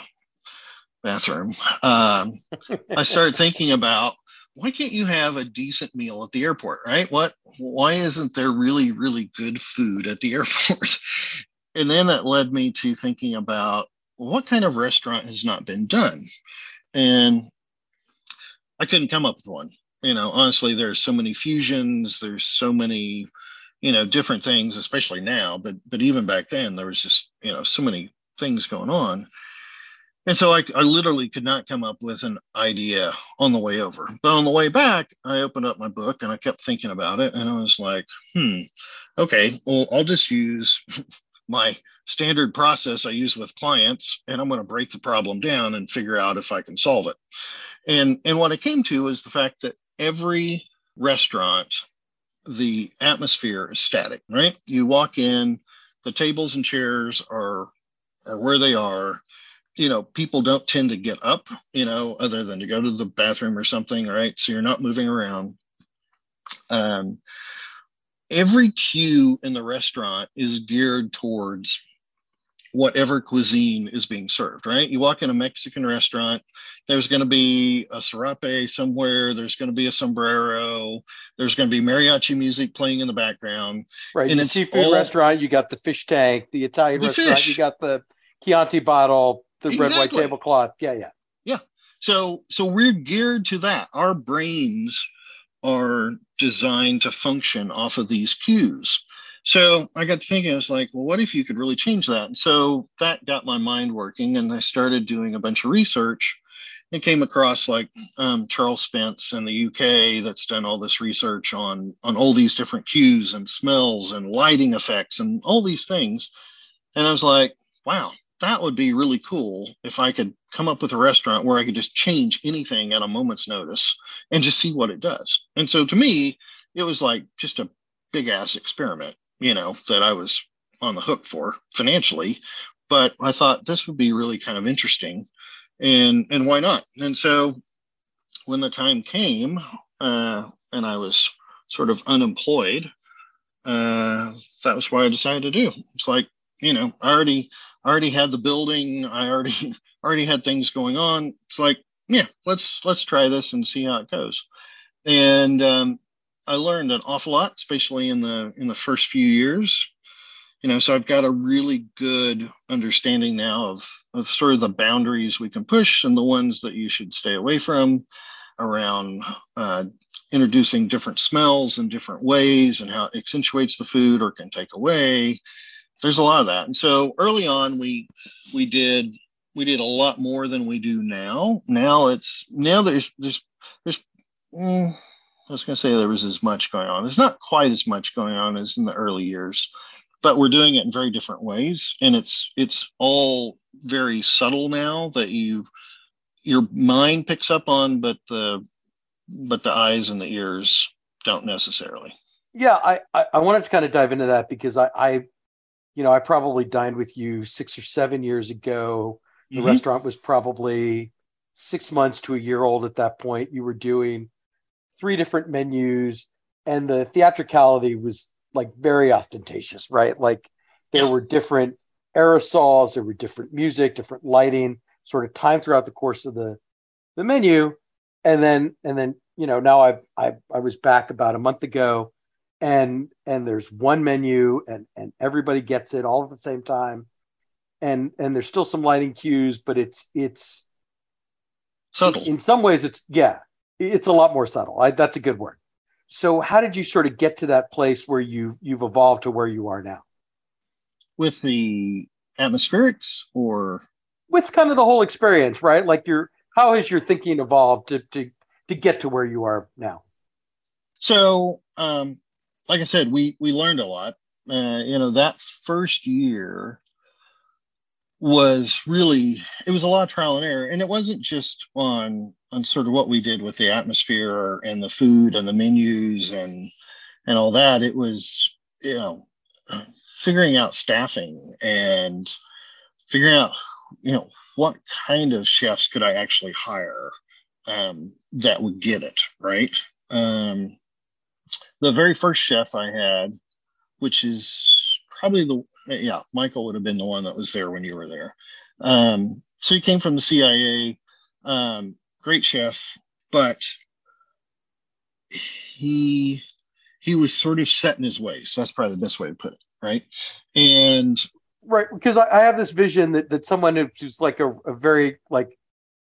bathroom, um, I started thinking about why can't you have a decent meal at the airport, right? What why isn't there really really good food at the airport? and then that led me to thinking about what kind of restaurant has not been done, and I couldn't come up with one. You know, honestly, there's so many fusions. There's so many, you know, different things, especially now. But but even back then, there was just you know so many things going on and so I, I literally could not come up with an idea on the way over. But on the way back, I opened up my book and I kept thinking about it. And I was like, hmm, okay, well, I'll just use my standard process I use with clients, and I'm going to break the problem down and figure out if I can solve it. And and what I came to is the fact that every restaurant, the atmosphere is static, right? You walk in, the tables and chairs are are where they are. You know, people don't tend to get up, you know, other than to go to the bathroom or something, right? So you're not moving around. Um, every cue in the restaurant is geared towards whatever cuisine is being served, right? You walk in a Mexican restaurant, there's going to be a serape somewhere, there's going to be a sombrero, there's going to be mariachi music playing in the background. Right. And the seafood all, restaurant, you got the fish tank, the Italian the restaurant, fish. you got the Chianti bottle, the exactly. red white tablecloth. Yeah, yeah. Yeah. So so we're geared to that. Our brains are designed to function off of these cues. So I got to thinking, I was like, well, what if you could really change that? And so that got my mind working, and I started doing a bunch of research and came across like um, Charles Spence in the UK that's done all this research on on all these different cues and smells and lighting effects and all these things. And I was like, wow, that would be really cool if I could come up with a restaurant where I could just change anything at a moment's notice and just see what it does. And so to me, it was like just a big ass experiment, you know, that I was on the hook for financially. But I thought this would be really kind of interesting and and why not? And so when the time came uh, and I was sort of unemployed, uh, that was what I decided to do. It's like, you know, I already I already had the building. I already already had things going on. It's like, yeah, let's let's try this and see how it goes. And um, I learned an awful lot, especially in the in the first few years. You know, so I've got a really good understanding now of of sort of the boundaries we can push and the ones that you should stay away from around uh, introducing different smells in different ways and how it accentuates the food or can take away there's a lot of that. And so early on, we we did we did a lot more than we do now. Now it's now there's there's there's mm, I was going to say there was as much going on. There's not quite as much going on as in the early years, but we're doing it in very different ways, and it's it's all very subtle now that you your mind picks up on, but the but the eyes and the ears don't necessarily. Yeah, I, I, I wanted to kind of dive into that because I, I you know, I probably dined with you six or seven years ago. The mm-hmm. restaurant was probably six months to a year old at that point. You were doing three different menus, and the theatricality was like very ostentatious, right? Like there were different aerosols, there were different music, different lighting, sort of time throughout the course of the the menu, and then and then you know now I I I was back about a month ago and and there's one menu and and everybody gets it all at the same time. And and there's still some lighting cues but it's it's subtle in some ways it's yeah it's a lot more subtle. I, that's a good word. So how did you sort of get to that place where you you've evolved to where you are now? With the atmospherics or? With kind of the whole experience right? Like your how has your thinking evolved to to to get to where you are now? So um like I said, we we learned a lot. Uh, you know, that first year was really it was a lot of trial and error, and it wasn't just on on sort of what we did with the atmosphere and the food and the menus and and all that. It was you know figuring out staffing and figuring out you know what kind of chefs could I actually hire um, that would get it right. Um, the very first chef I had, which is probably the yeah Michael would have been the one that was there when you were there. Um, so he came from the CIA, um, great chef, but he he was sort of set in his ways. That's probably the best way to put it, right? And right because I, I have this vision that that someone who's like a, a very like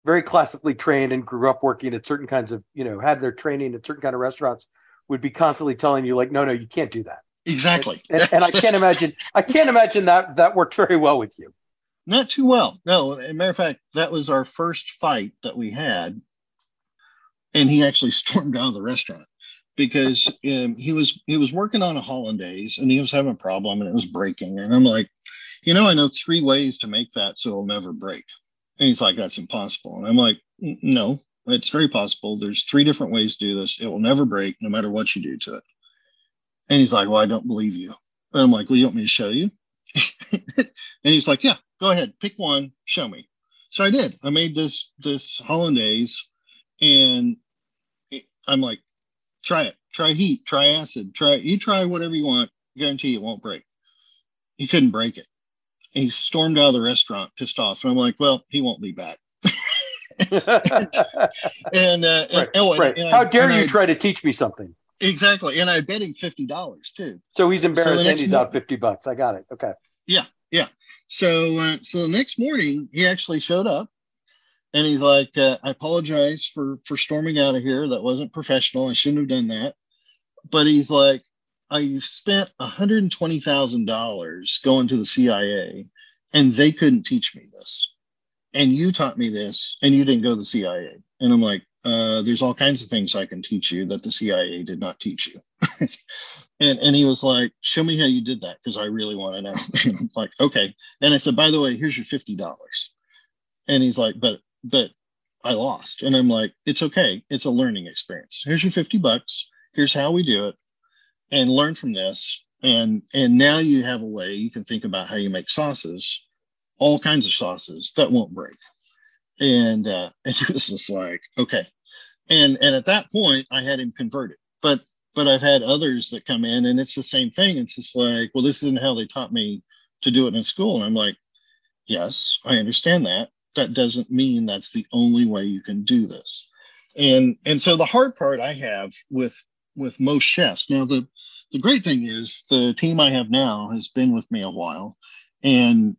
very classically trained and grew up working at certain kinds of you know had their training at certain kind of restaurants would be constantly telling you like, no, no, you can't do that. Exactly. And, and, and I can't imagine, I can't imagine that that worked very well with you. Not too well. No, as a matter of fact, that was our first fight that we had. And he actually stormed out of the restaurant. because um, he was he was working on a hollandaise and he was having a problem and it was breaking. And I'm like, you know, I know three ways to make that so it'll never break. And he's like, that's impossible. And I'm like, no, it's very possible. There's three different ways to do this. It will never break no matter what you do to it. And he's like, well, I don't believe you. And I'm like, well, you want me to show you? and he's like, yeah, go ahead, pick one, show me. So I did. I made this this hollandaise, and I'm like, try it, try heat, try acid, try you try whatever you want. Guarantee it won't break. He couldn't break it. And he stormed out of the restaurant, pissed off. And I'm like, well, he won't be back. and, uh, right, oh, right. And How I, dare you I, try to teach me something? Exactly. And I bet him fifty dollars too. So he's embarrassed so and he's out fifty bucks. I got it. Okay. Yeah. Yeah. So uh, so the next morning he actually showed up and he's like, uh, I apologize for for storming out of here. That wasn't professional. I shouldn't have done that. But he's like, I spent $120,000 going to the CIA and they couldn't teach me this. And you taught me this and you didn't go to the CIA. And I'm like, uh, there's all kinds of things I can teach you that the CIA did not teach you. and and he was like, show me how you did that because I really want to know. like, okay. And I said, by the way, here's your fifty dollars. And he's like, but but I lost. And I'm like, it's okay. It's a learning experience. Here's your 50 bucks. Here's how we do it. And learn from this. And and now you have a way you can think about how you make sauces, all kinds of sauces that won't break. And uh, and he was just like, okay and and at that point i had him converted. But but i've had others that come in and it's the same thing. It's just like well this isn't how they taught me to do it in school. And i'm like yes i understand that. That doesn't mean that's the only way you can do this. And and so the hard part i have with with most chefs now the the great thing is the team i have now has been with me a while. And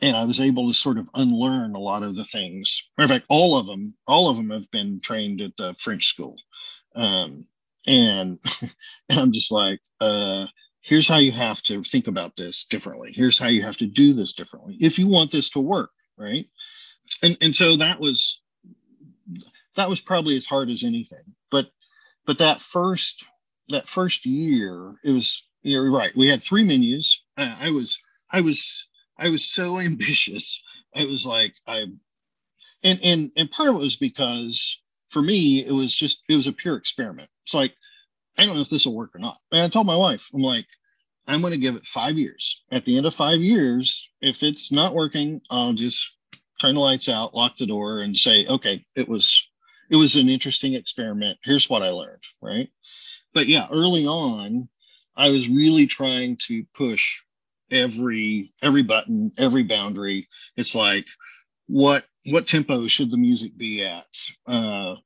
and I was able to sort of unlearn a lot of the things. In fact, all of them, all of them have been trained at the French school, um, and and I'm just like, uh, here's how you have to think about this differently. Here's how you have to do this differently if you want this to work, right? And and so that was that was probably as hard as anything. But but that first that first year, it was you're right. We had three menus. Uh, I was I was I was so ambitious. I was like I, and and and part of it was because for me it was just it was a pure experiment. It's like I don't know if this will work or not. And I told my wife, I'm like, I'm going to give it five years. At the end of five years, if it's not working, I'll just turn the lights out, lock the door, and say, okay, it was it was an interesting experiment. Here's what I learned, right? But yeah, early on, I was really trying to push every every button, every boundary. It's like what what tempo should the music be at? Uh,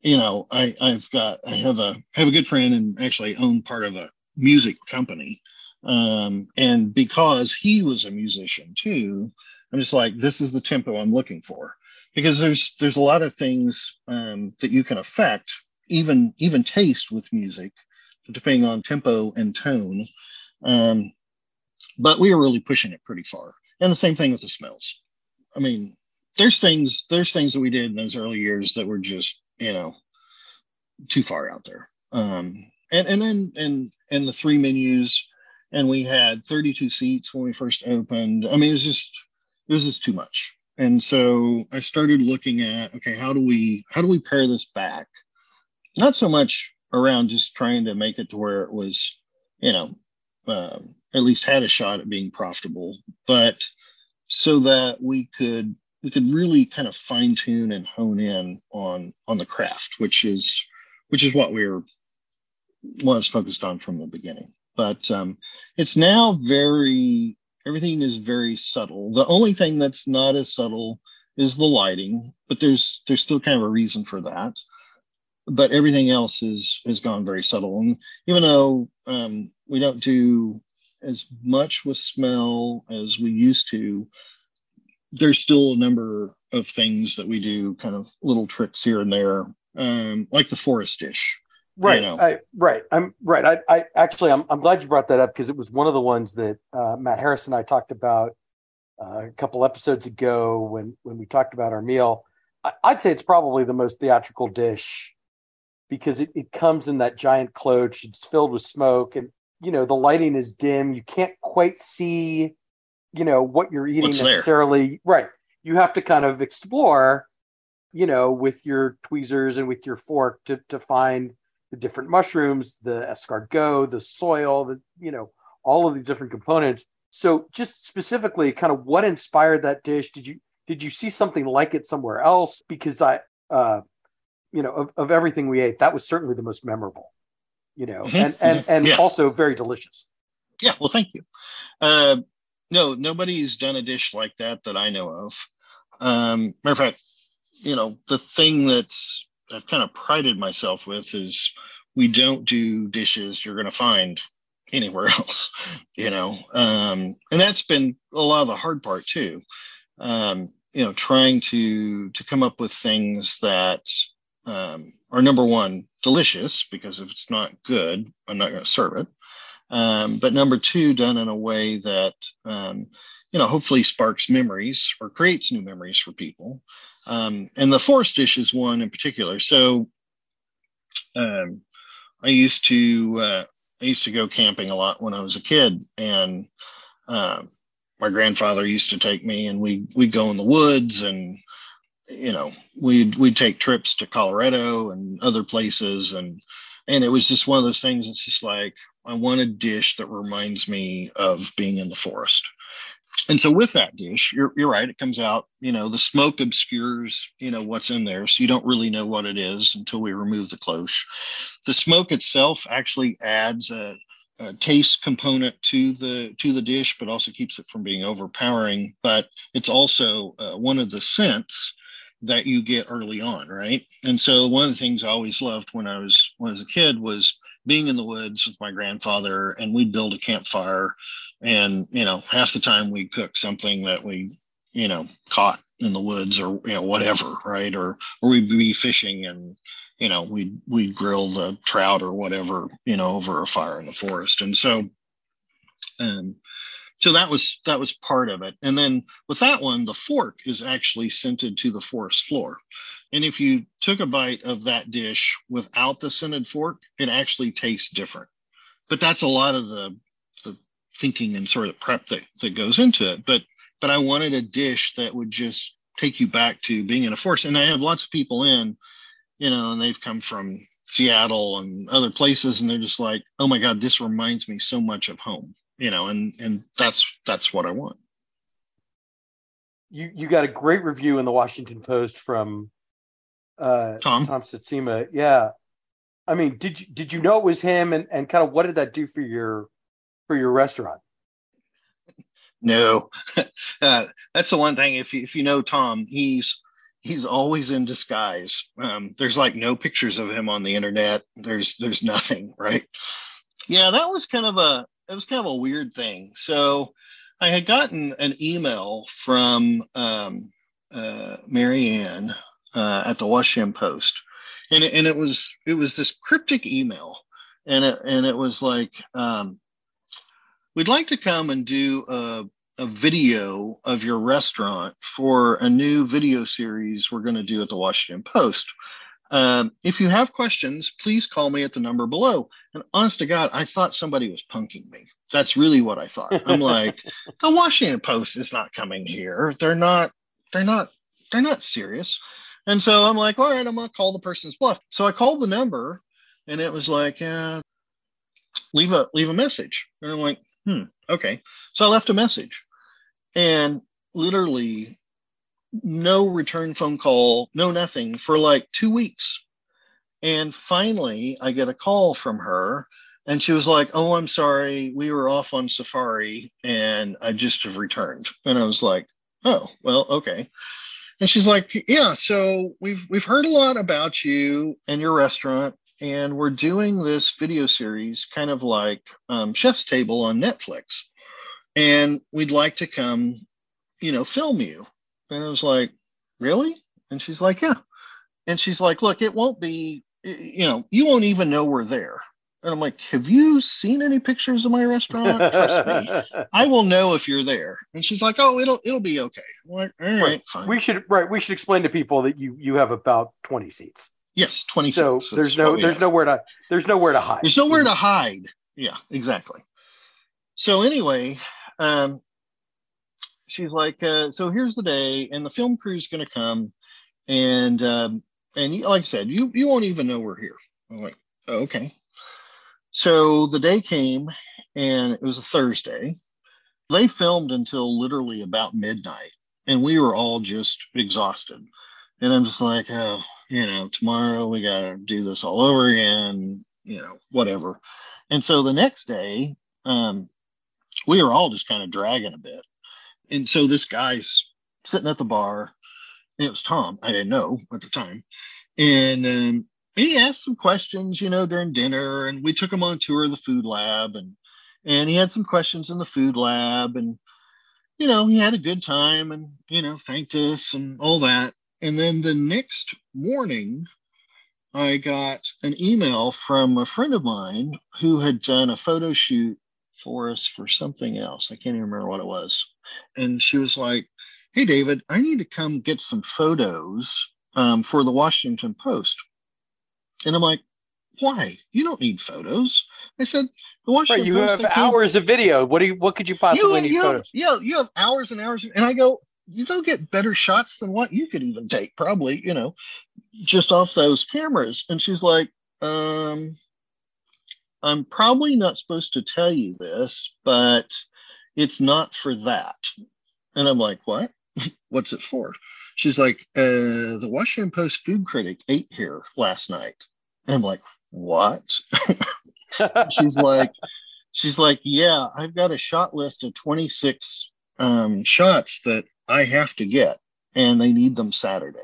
you know, I I've got I have a have a good friend and actually own part of a music company. Um, and because he was a musician too, I'm just like, this is the tempo I'm looking for. Because there's there's a lot of things um, that you can affect, even even taste with music, depending on tempo and tone. Um, but we were really pushing it pretty far. And the same thing with the smells. I mean, there's things there's things that we did in those early years that were just you know too far out there. Um, and and then and and the three menus, and we had 32 seats when we first opened. I mean, it was just it was just too much. And so I started looking at okay, how do we how do we pare this back? Not so much around just trying to make it to where it was, you know, um, at least had a shot at being profitable, but so that we could we could really kind of fine tune and hone in on on the craft, which is which is what we are was focused on from the beginning. But um, it's now very everything is very subtle. The only thing that's not as subtle is the lighting, but there's there's still kind of a reason for that but everything else is has gone very subtle. And even though um, we don't do as much with smell as we used to, there's still a number of things that we do, kind of little tricks here and there, um, like the forest dish. Right, you know. I, right. I'm right. I, I actually, I'm, I'm glad you brought that up because it was one of the ones that uh, Matt Harris and I talked about uh, a couple episodes ago when when we talked about our meal. I, I'd say it's probably the most theatrical dish because it, it comes in that giant cloche. It's filled with smoke, and you know the lighting is dim. You can't quite see, you know, what you're eating What's there? necessarily. Right. You have to kind of explore, you know, with your tweezers and with your fork to to find the different mushrooms, the escargot, the soil, the you know, all of the different components. So just specifically, kind of what inspired that dish? Did you did you see something like it somewhere else? Because I, uh, you know, of, of everything we ate, that was certainly the most memorable. You know, Mhm, and and mhm, and yeah. also very delicious. Yeah, well, thank you. Uh, no, nobody's done a dish like that that I know of. Um, matter of fact, you know, the thing that's I've kind of prided myself with is we don't do dishes you're going to find anywhere else, you know, um, and that's been a lot of the hard part too. Um, you know, trying to to come up with things that um, are number one delicious because if it's not good, I'm not going to serve it. Um, but number two done in a way that um, you know hopefully sparks memories or creates new memories for people. Um, and the forest dish is one in particular. So um, i used to uh, i used to go camping a lot when i was a kid and um, my grandfather used to take me and we we'd go in the woods and you know we'd we'd take trips to colorado and other places and and it was just one of those things it's just like I want a dish that reminds me of being in the forest. And so with that dish, you're, you're right. It comes out, you know, the smoke obscures, you know, what's in there. So you don't really know what it is until we remove the cloche. The smoke itself actually adds a, a taste component to the to the dish, but also keeps it from being overpowering. But it's also uh, one of the scents that you get early on, right? And so one of the things I always loved when I was when I was a kid was being in the woods with my grandfather and we'd build a campfire and you know half the time we'd cook something that we you know caught in the woods or you know whatever right or or we'd be fishing and you know we'd we'd grill the trout or whatever you know over a fire in the forest and so um so that was that was part of it and then with that one the fork is actually scented to the forest floor and if you took a bite of that dish without the scented fork, it actually tastes different. But that's a lot of the the thinking and sort of prep that, that goes into it. But but I wanted a dish that would just take you back to being in a forest. And I have lots of people in, you know, and they've come from Seattle and other places, and they're just like, oh my God, this reminds me so much of home. You know, and and that's that's what I want. You you got a great review in the Washington Post from uh, Tom? Tom Sietsema. Yeah, I mean, did you did you know it was him, and and kind of what did that do for your for your restaurant? No, uh, that's the one thing. If you, if you know Tom, he's he's always in disguise. Um, there's like no pictures of him on the internet. There's there's nothing, right? Yeah, that was kind of a it was kind of a weird thing. So I had gotten an email from um, uh, Marianne uh, at the Washington Post, and it, and it was it was this cryptic email, and it and it was like. Um, We'd like to come and do a, a video of your restaurant for a new video series we're going to do at the Washington Post. Um, if you have questions, please call me at the number below. And honest to God, I thought somebody was punking me. That's really what I thought. I'm like, the Washington Post is not coming here. They're not. They're not. They're not serious. And so I'm like, all right, I'm gonna call the person's bluff. So I called the number, and it was like, uh, leave a leave a message. And I'm like, hmm, okay. So I left a message, and literally no return phone call, no nothing for like two weeks. And finally, I get a call from her, and she was like, "Oh, I'm sorry, we were off on safari, and I just have returned." And I was like, "Oh, well, okay." And she's like, "Yeah, so we've we've heard a lot about you and your restaurant, and we're doing this video series, kind of like um, Chef's Table on Netflix, and we'd like to come, you know, film you." And I was like, "Really?" And she's like, "Yeah." And she's like, "Look, it won't be, you know, you won't even know we're there." And I'm like, "Have you seen any pictures of my restaurant? Trust me." I will know if you're there. And she's like, oh, it'll it'll be okay. I'm like, all right, fine. we should right. We should explain to people that you you have about twenty seats. Yes, twenty six. So there's no there's have. nowhere to there's nowhere to hide. There's nowhere to hide. Yeah, exactly. So anyway, um, she's like, uh, so here's the day, and the film crew's going to come, and um, and like I said, you you won't even know we're here. I'm like, oh, okay. So the day came, and it was a Thursday. They filmed until literally about midnight, and we were all just exhausted. And I'm just like, oh, you know, tomorrow we got to do this all over again, you know, whatever. And so the next day, um, we were all just kind of dragging a bit. And so this guy's sitting at the bar, and it was Tom. I didn't know at the time. And um, he asked some questions, you know, during dinner, and we took him on tour of the food lab, and and he had some questions in the food lab, and you know, he had a good time, and you know, thanked us and all that. And then the next morning, I got an email from a friend of mine who had done a photo shoot for us for something else. I can't even remember what it was. And she was like, Hey, David, I need to come get some photos um, for the Washington Post. And I'm like, why? You don't need photos. I said, the Washington right, you Post. You have hours of video. What do you? What could you possibly you, need you photos? Have, yeah, you have hours and hours. And I go, you don't get better shots than what you could even take, probably. You know, just off those cameras. And she's like, um, I'm probably not supposed to tell you this, but it's not for that. And I'm like, what? What's it for? She's like, uh, the Washington Post food critic ate here last night. And I'm like, what? she's like, she's like, yeah, I've got a shot list of 26 um, shots that I have to get, and they need them Saturday.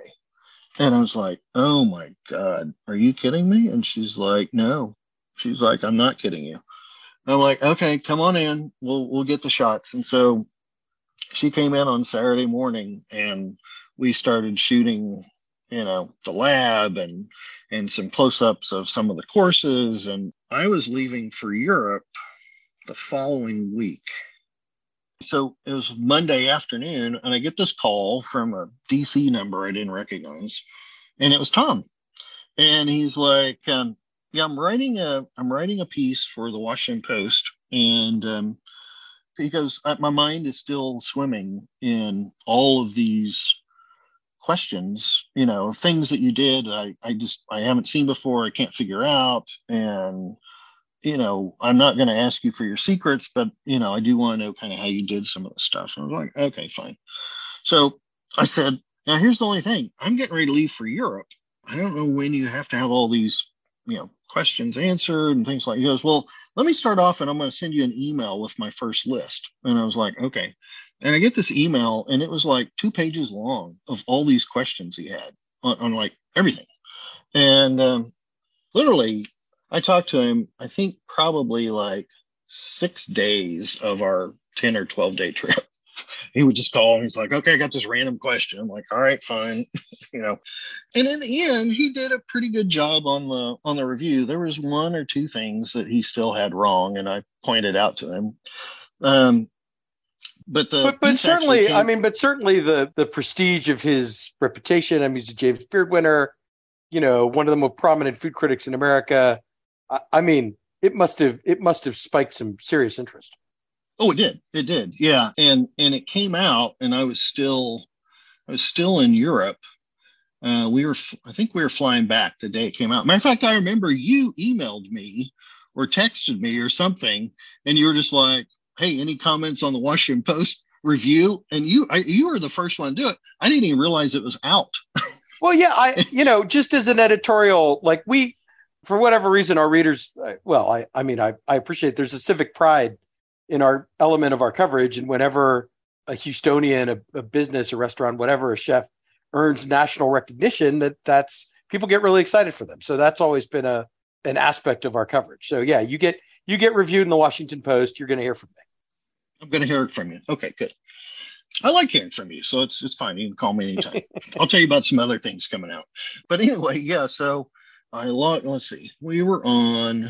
And I was like, oh my God, are you kidding me? And she's like, no. She's like, I'm not kidding you. I'm like, okay, come on in. We'll we'll get the shots. And so she came in on Saturday morning and we started shooting, you know, the lab and and some close-ups of some of the courses. And I was leaving for Europe the following week. So it was Monday afternoon, and I get this call from a DC number I didn't recognize, and it was Tom. And he's like, um, yeah, I'm writing a I'm writing a piece for the Washington Post, and um, because my mind is still swimming in all of these questions, you know, things that you did, I I just I haven't seen before, I can't figure out, and you know, I'm not going to ask you for your secrets, but you know, I do want to know kind of how you did some of the stuff. And I was like, okay, fine. So I said, now here's the only thing: I'm getting ready to leave for Europe. I don't know when you have to have all these you know questions answered and things like he goes well let me start off and i'm going to send you an email with my first list. And i was like okay. And i get this email and it was like two pages long of all these questions he had on, on like everything. And um, literally i talked to him i think probably like six days of our 10 or 12 day trip he would just call and he's like, okay, I got this random question. I'm like, all right, fine. you know, and in the end, he did a pretty good job on the on the review. There was one or two things that he still had wrong, and I pointed out to him. Um, but the but, but certainly, came- I mean, but certainly the the prestige of his reputation. I mean, he's a James Beard winner. You know, one of the most prominent food critics in America. I, I mean, it must have it must have spiked some serious interest. Oh, it did. It did. Yeah, and and it came out, and I was still, I was still in Europe. Uh, we were, I think, we were flying back the day it came out. Matter of fact, I remember you emailed me or texted me or something, and you were just like, "Hey, any comments on the Washington Post review?" And you, I, you were the first one to do it. I didn't even realize it was out. well, yeah, I, you know, just as an editorial, like we, for whatever reason, our readers, uh, well, I, I mean, I, I appreciate there's a civic pride in our element of our coverage. And whenever a Houstonian, a, a business, a restaurant, whatever, a chef earns national recognition, that that's people get really excited for them. So that's always been a an aspect of our coverage. So yeah, you get you get reviewed in the Washington Post. You're going to hear from me. I'm going to hear it from you. Okay, good. I like hearing from you, so it's it's fine. You can call me anytime. I'll tell you about some other things coming out. But anyway, yeah. So I log. Let's see. We were on.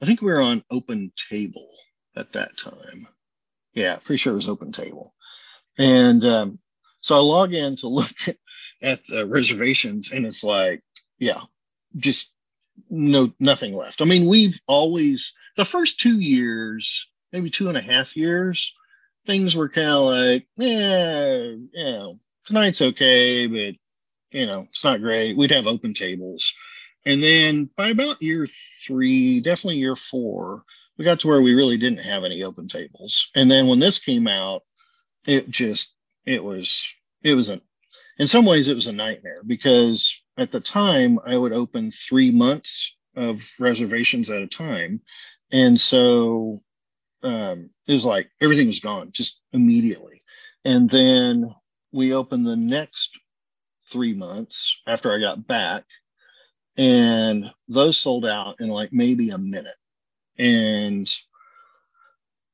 I think we were on Open Table at that time. Yeah, pretty sure it was open table. And um, so I log in to look at the reservations, and it's like yeah, just no nothing left. I mean, we've always the first two years, maybe two and a half years, things were kind of like, yeah, you know, tonight's okay, but you know, it's not great. We'd have open tables. And then by about year three, definitely year four, we got to where we really didn't have any open tables. And then when this came out, it just it was it was a in some ways it was a nightmare because at the time I would open three months of reservations at a time. And so um, it was like everything was gone just immediately. And then we opened the next three months after I got back, and those sold out in like maybe a minute. And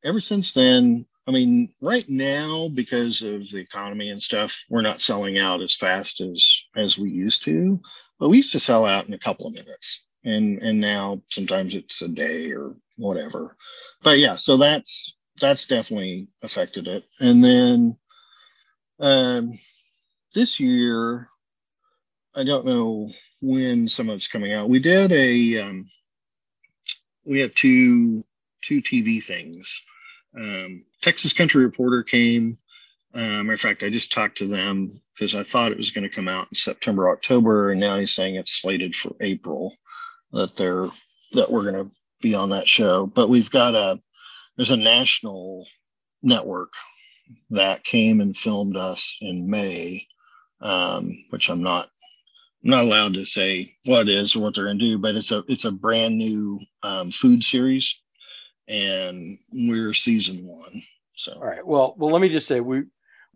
ever since then, I mean, right now, because of the economy and stuff, we're not selling out as fast as as we used to. But we used to sell out in a couple of minutes, and and now sometimes it's a day or whatever. But yeah, so that's that's definitely affected it. And then um, this year, I don't know when some of it's coming out. We did a um, we have two two TV things. Um, Texas Country Reporter came. Uh, matter of fact, I just talked to them because I thought it was going to come out in September, October, and now he's saying it's slated for April. That they're that we're going to be on that show. But we've got a there's a national network that came and filmed us in May, um, which I'm not not allowed to say what it is or what they're going to do, but it's a it's a brand new um, food series, and we're season one. So all right, well, well, let me just say we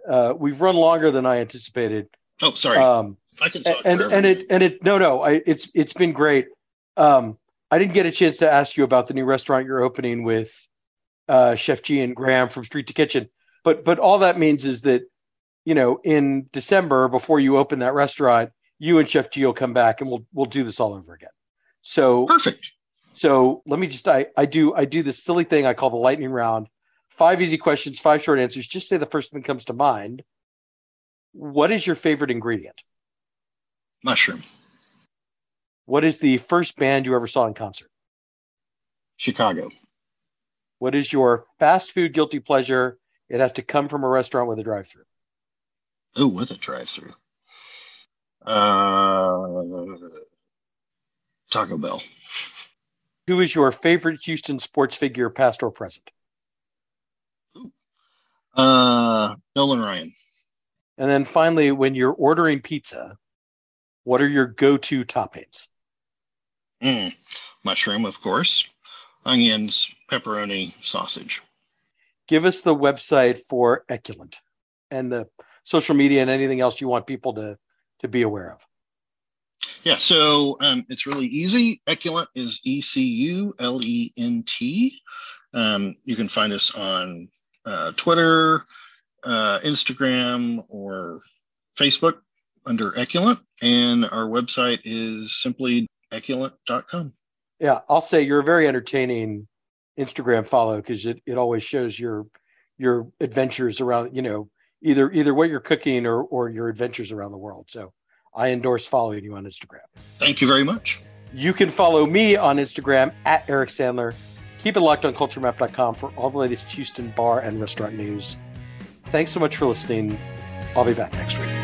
uh, we've run longer than I anticipated. Oh, sorry. Um, I can talk and and it and it no no I, it's it's been great. Um, I didn't get a chance to ask you about the new restaurant you're opening with uh, Chef G and Graham from Street to Kitchen, but but all that means is that you know in December before you open that restaurant you and Chef G will come back and we'll we'll do this all over again. So perfect. So let me just I I do I do this silly thing I call the lightning round. Five easy questions, five short answers. Just say the first thing that comes to mind. What is your favorite ingredient? Mushroom. What is the first band you ever saw in concert? Chicago. What is your fast food guilty pleasure? It has to come from a restaurant with a drive-through. Oh, with a drive-through. Uh, Taco Bell. Who is your favorite Houston sports figure, past or present? Uh, Nolan Ryan. And then finally, when you're ordering pizza, what are your go-to toppings? Mm, mushroom, of course, onions, pepperoni, sausage. Give us the website for Eculent and the social media and anything else you want people to to be aware of? Yeah, so um, it's really easy. Eculent is E C U L E N T. Um, you can find us on uh, Twitter, uh, Instagram, or Facebook under Eculent, and our website is simply eculent.com. Yeah, I'll say you're a very entertaining Instagram follow because it, it always shows your your adventures around, you know, either either what you're cooking or or your adventures around the world. So I endorse following you on Instagram. Thank you very much. You can follow me on Instagram at Eric Sandler. Keep it locked on culturemap.com for all the latest Houston bar and restaurant news. Thanks so much for listening. I'll be back next week.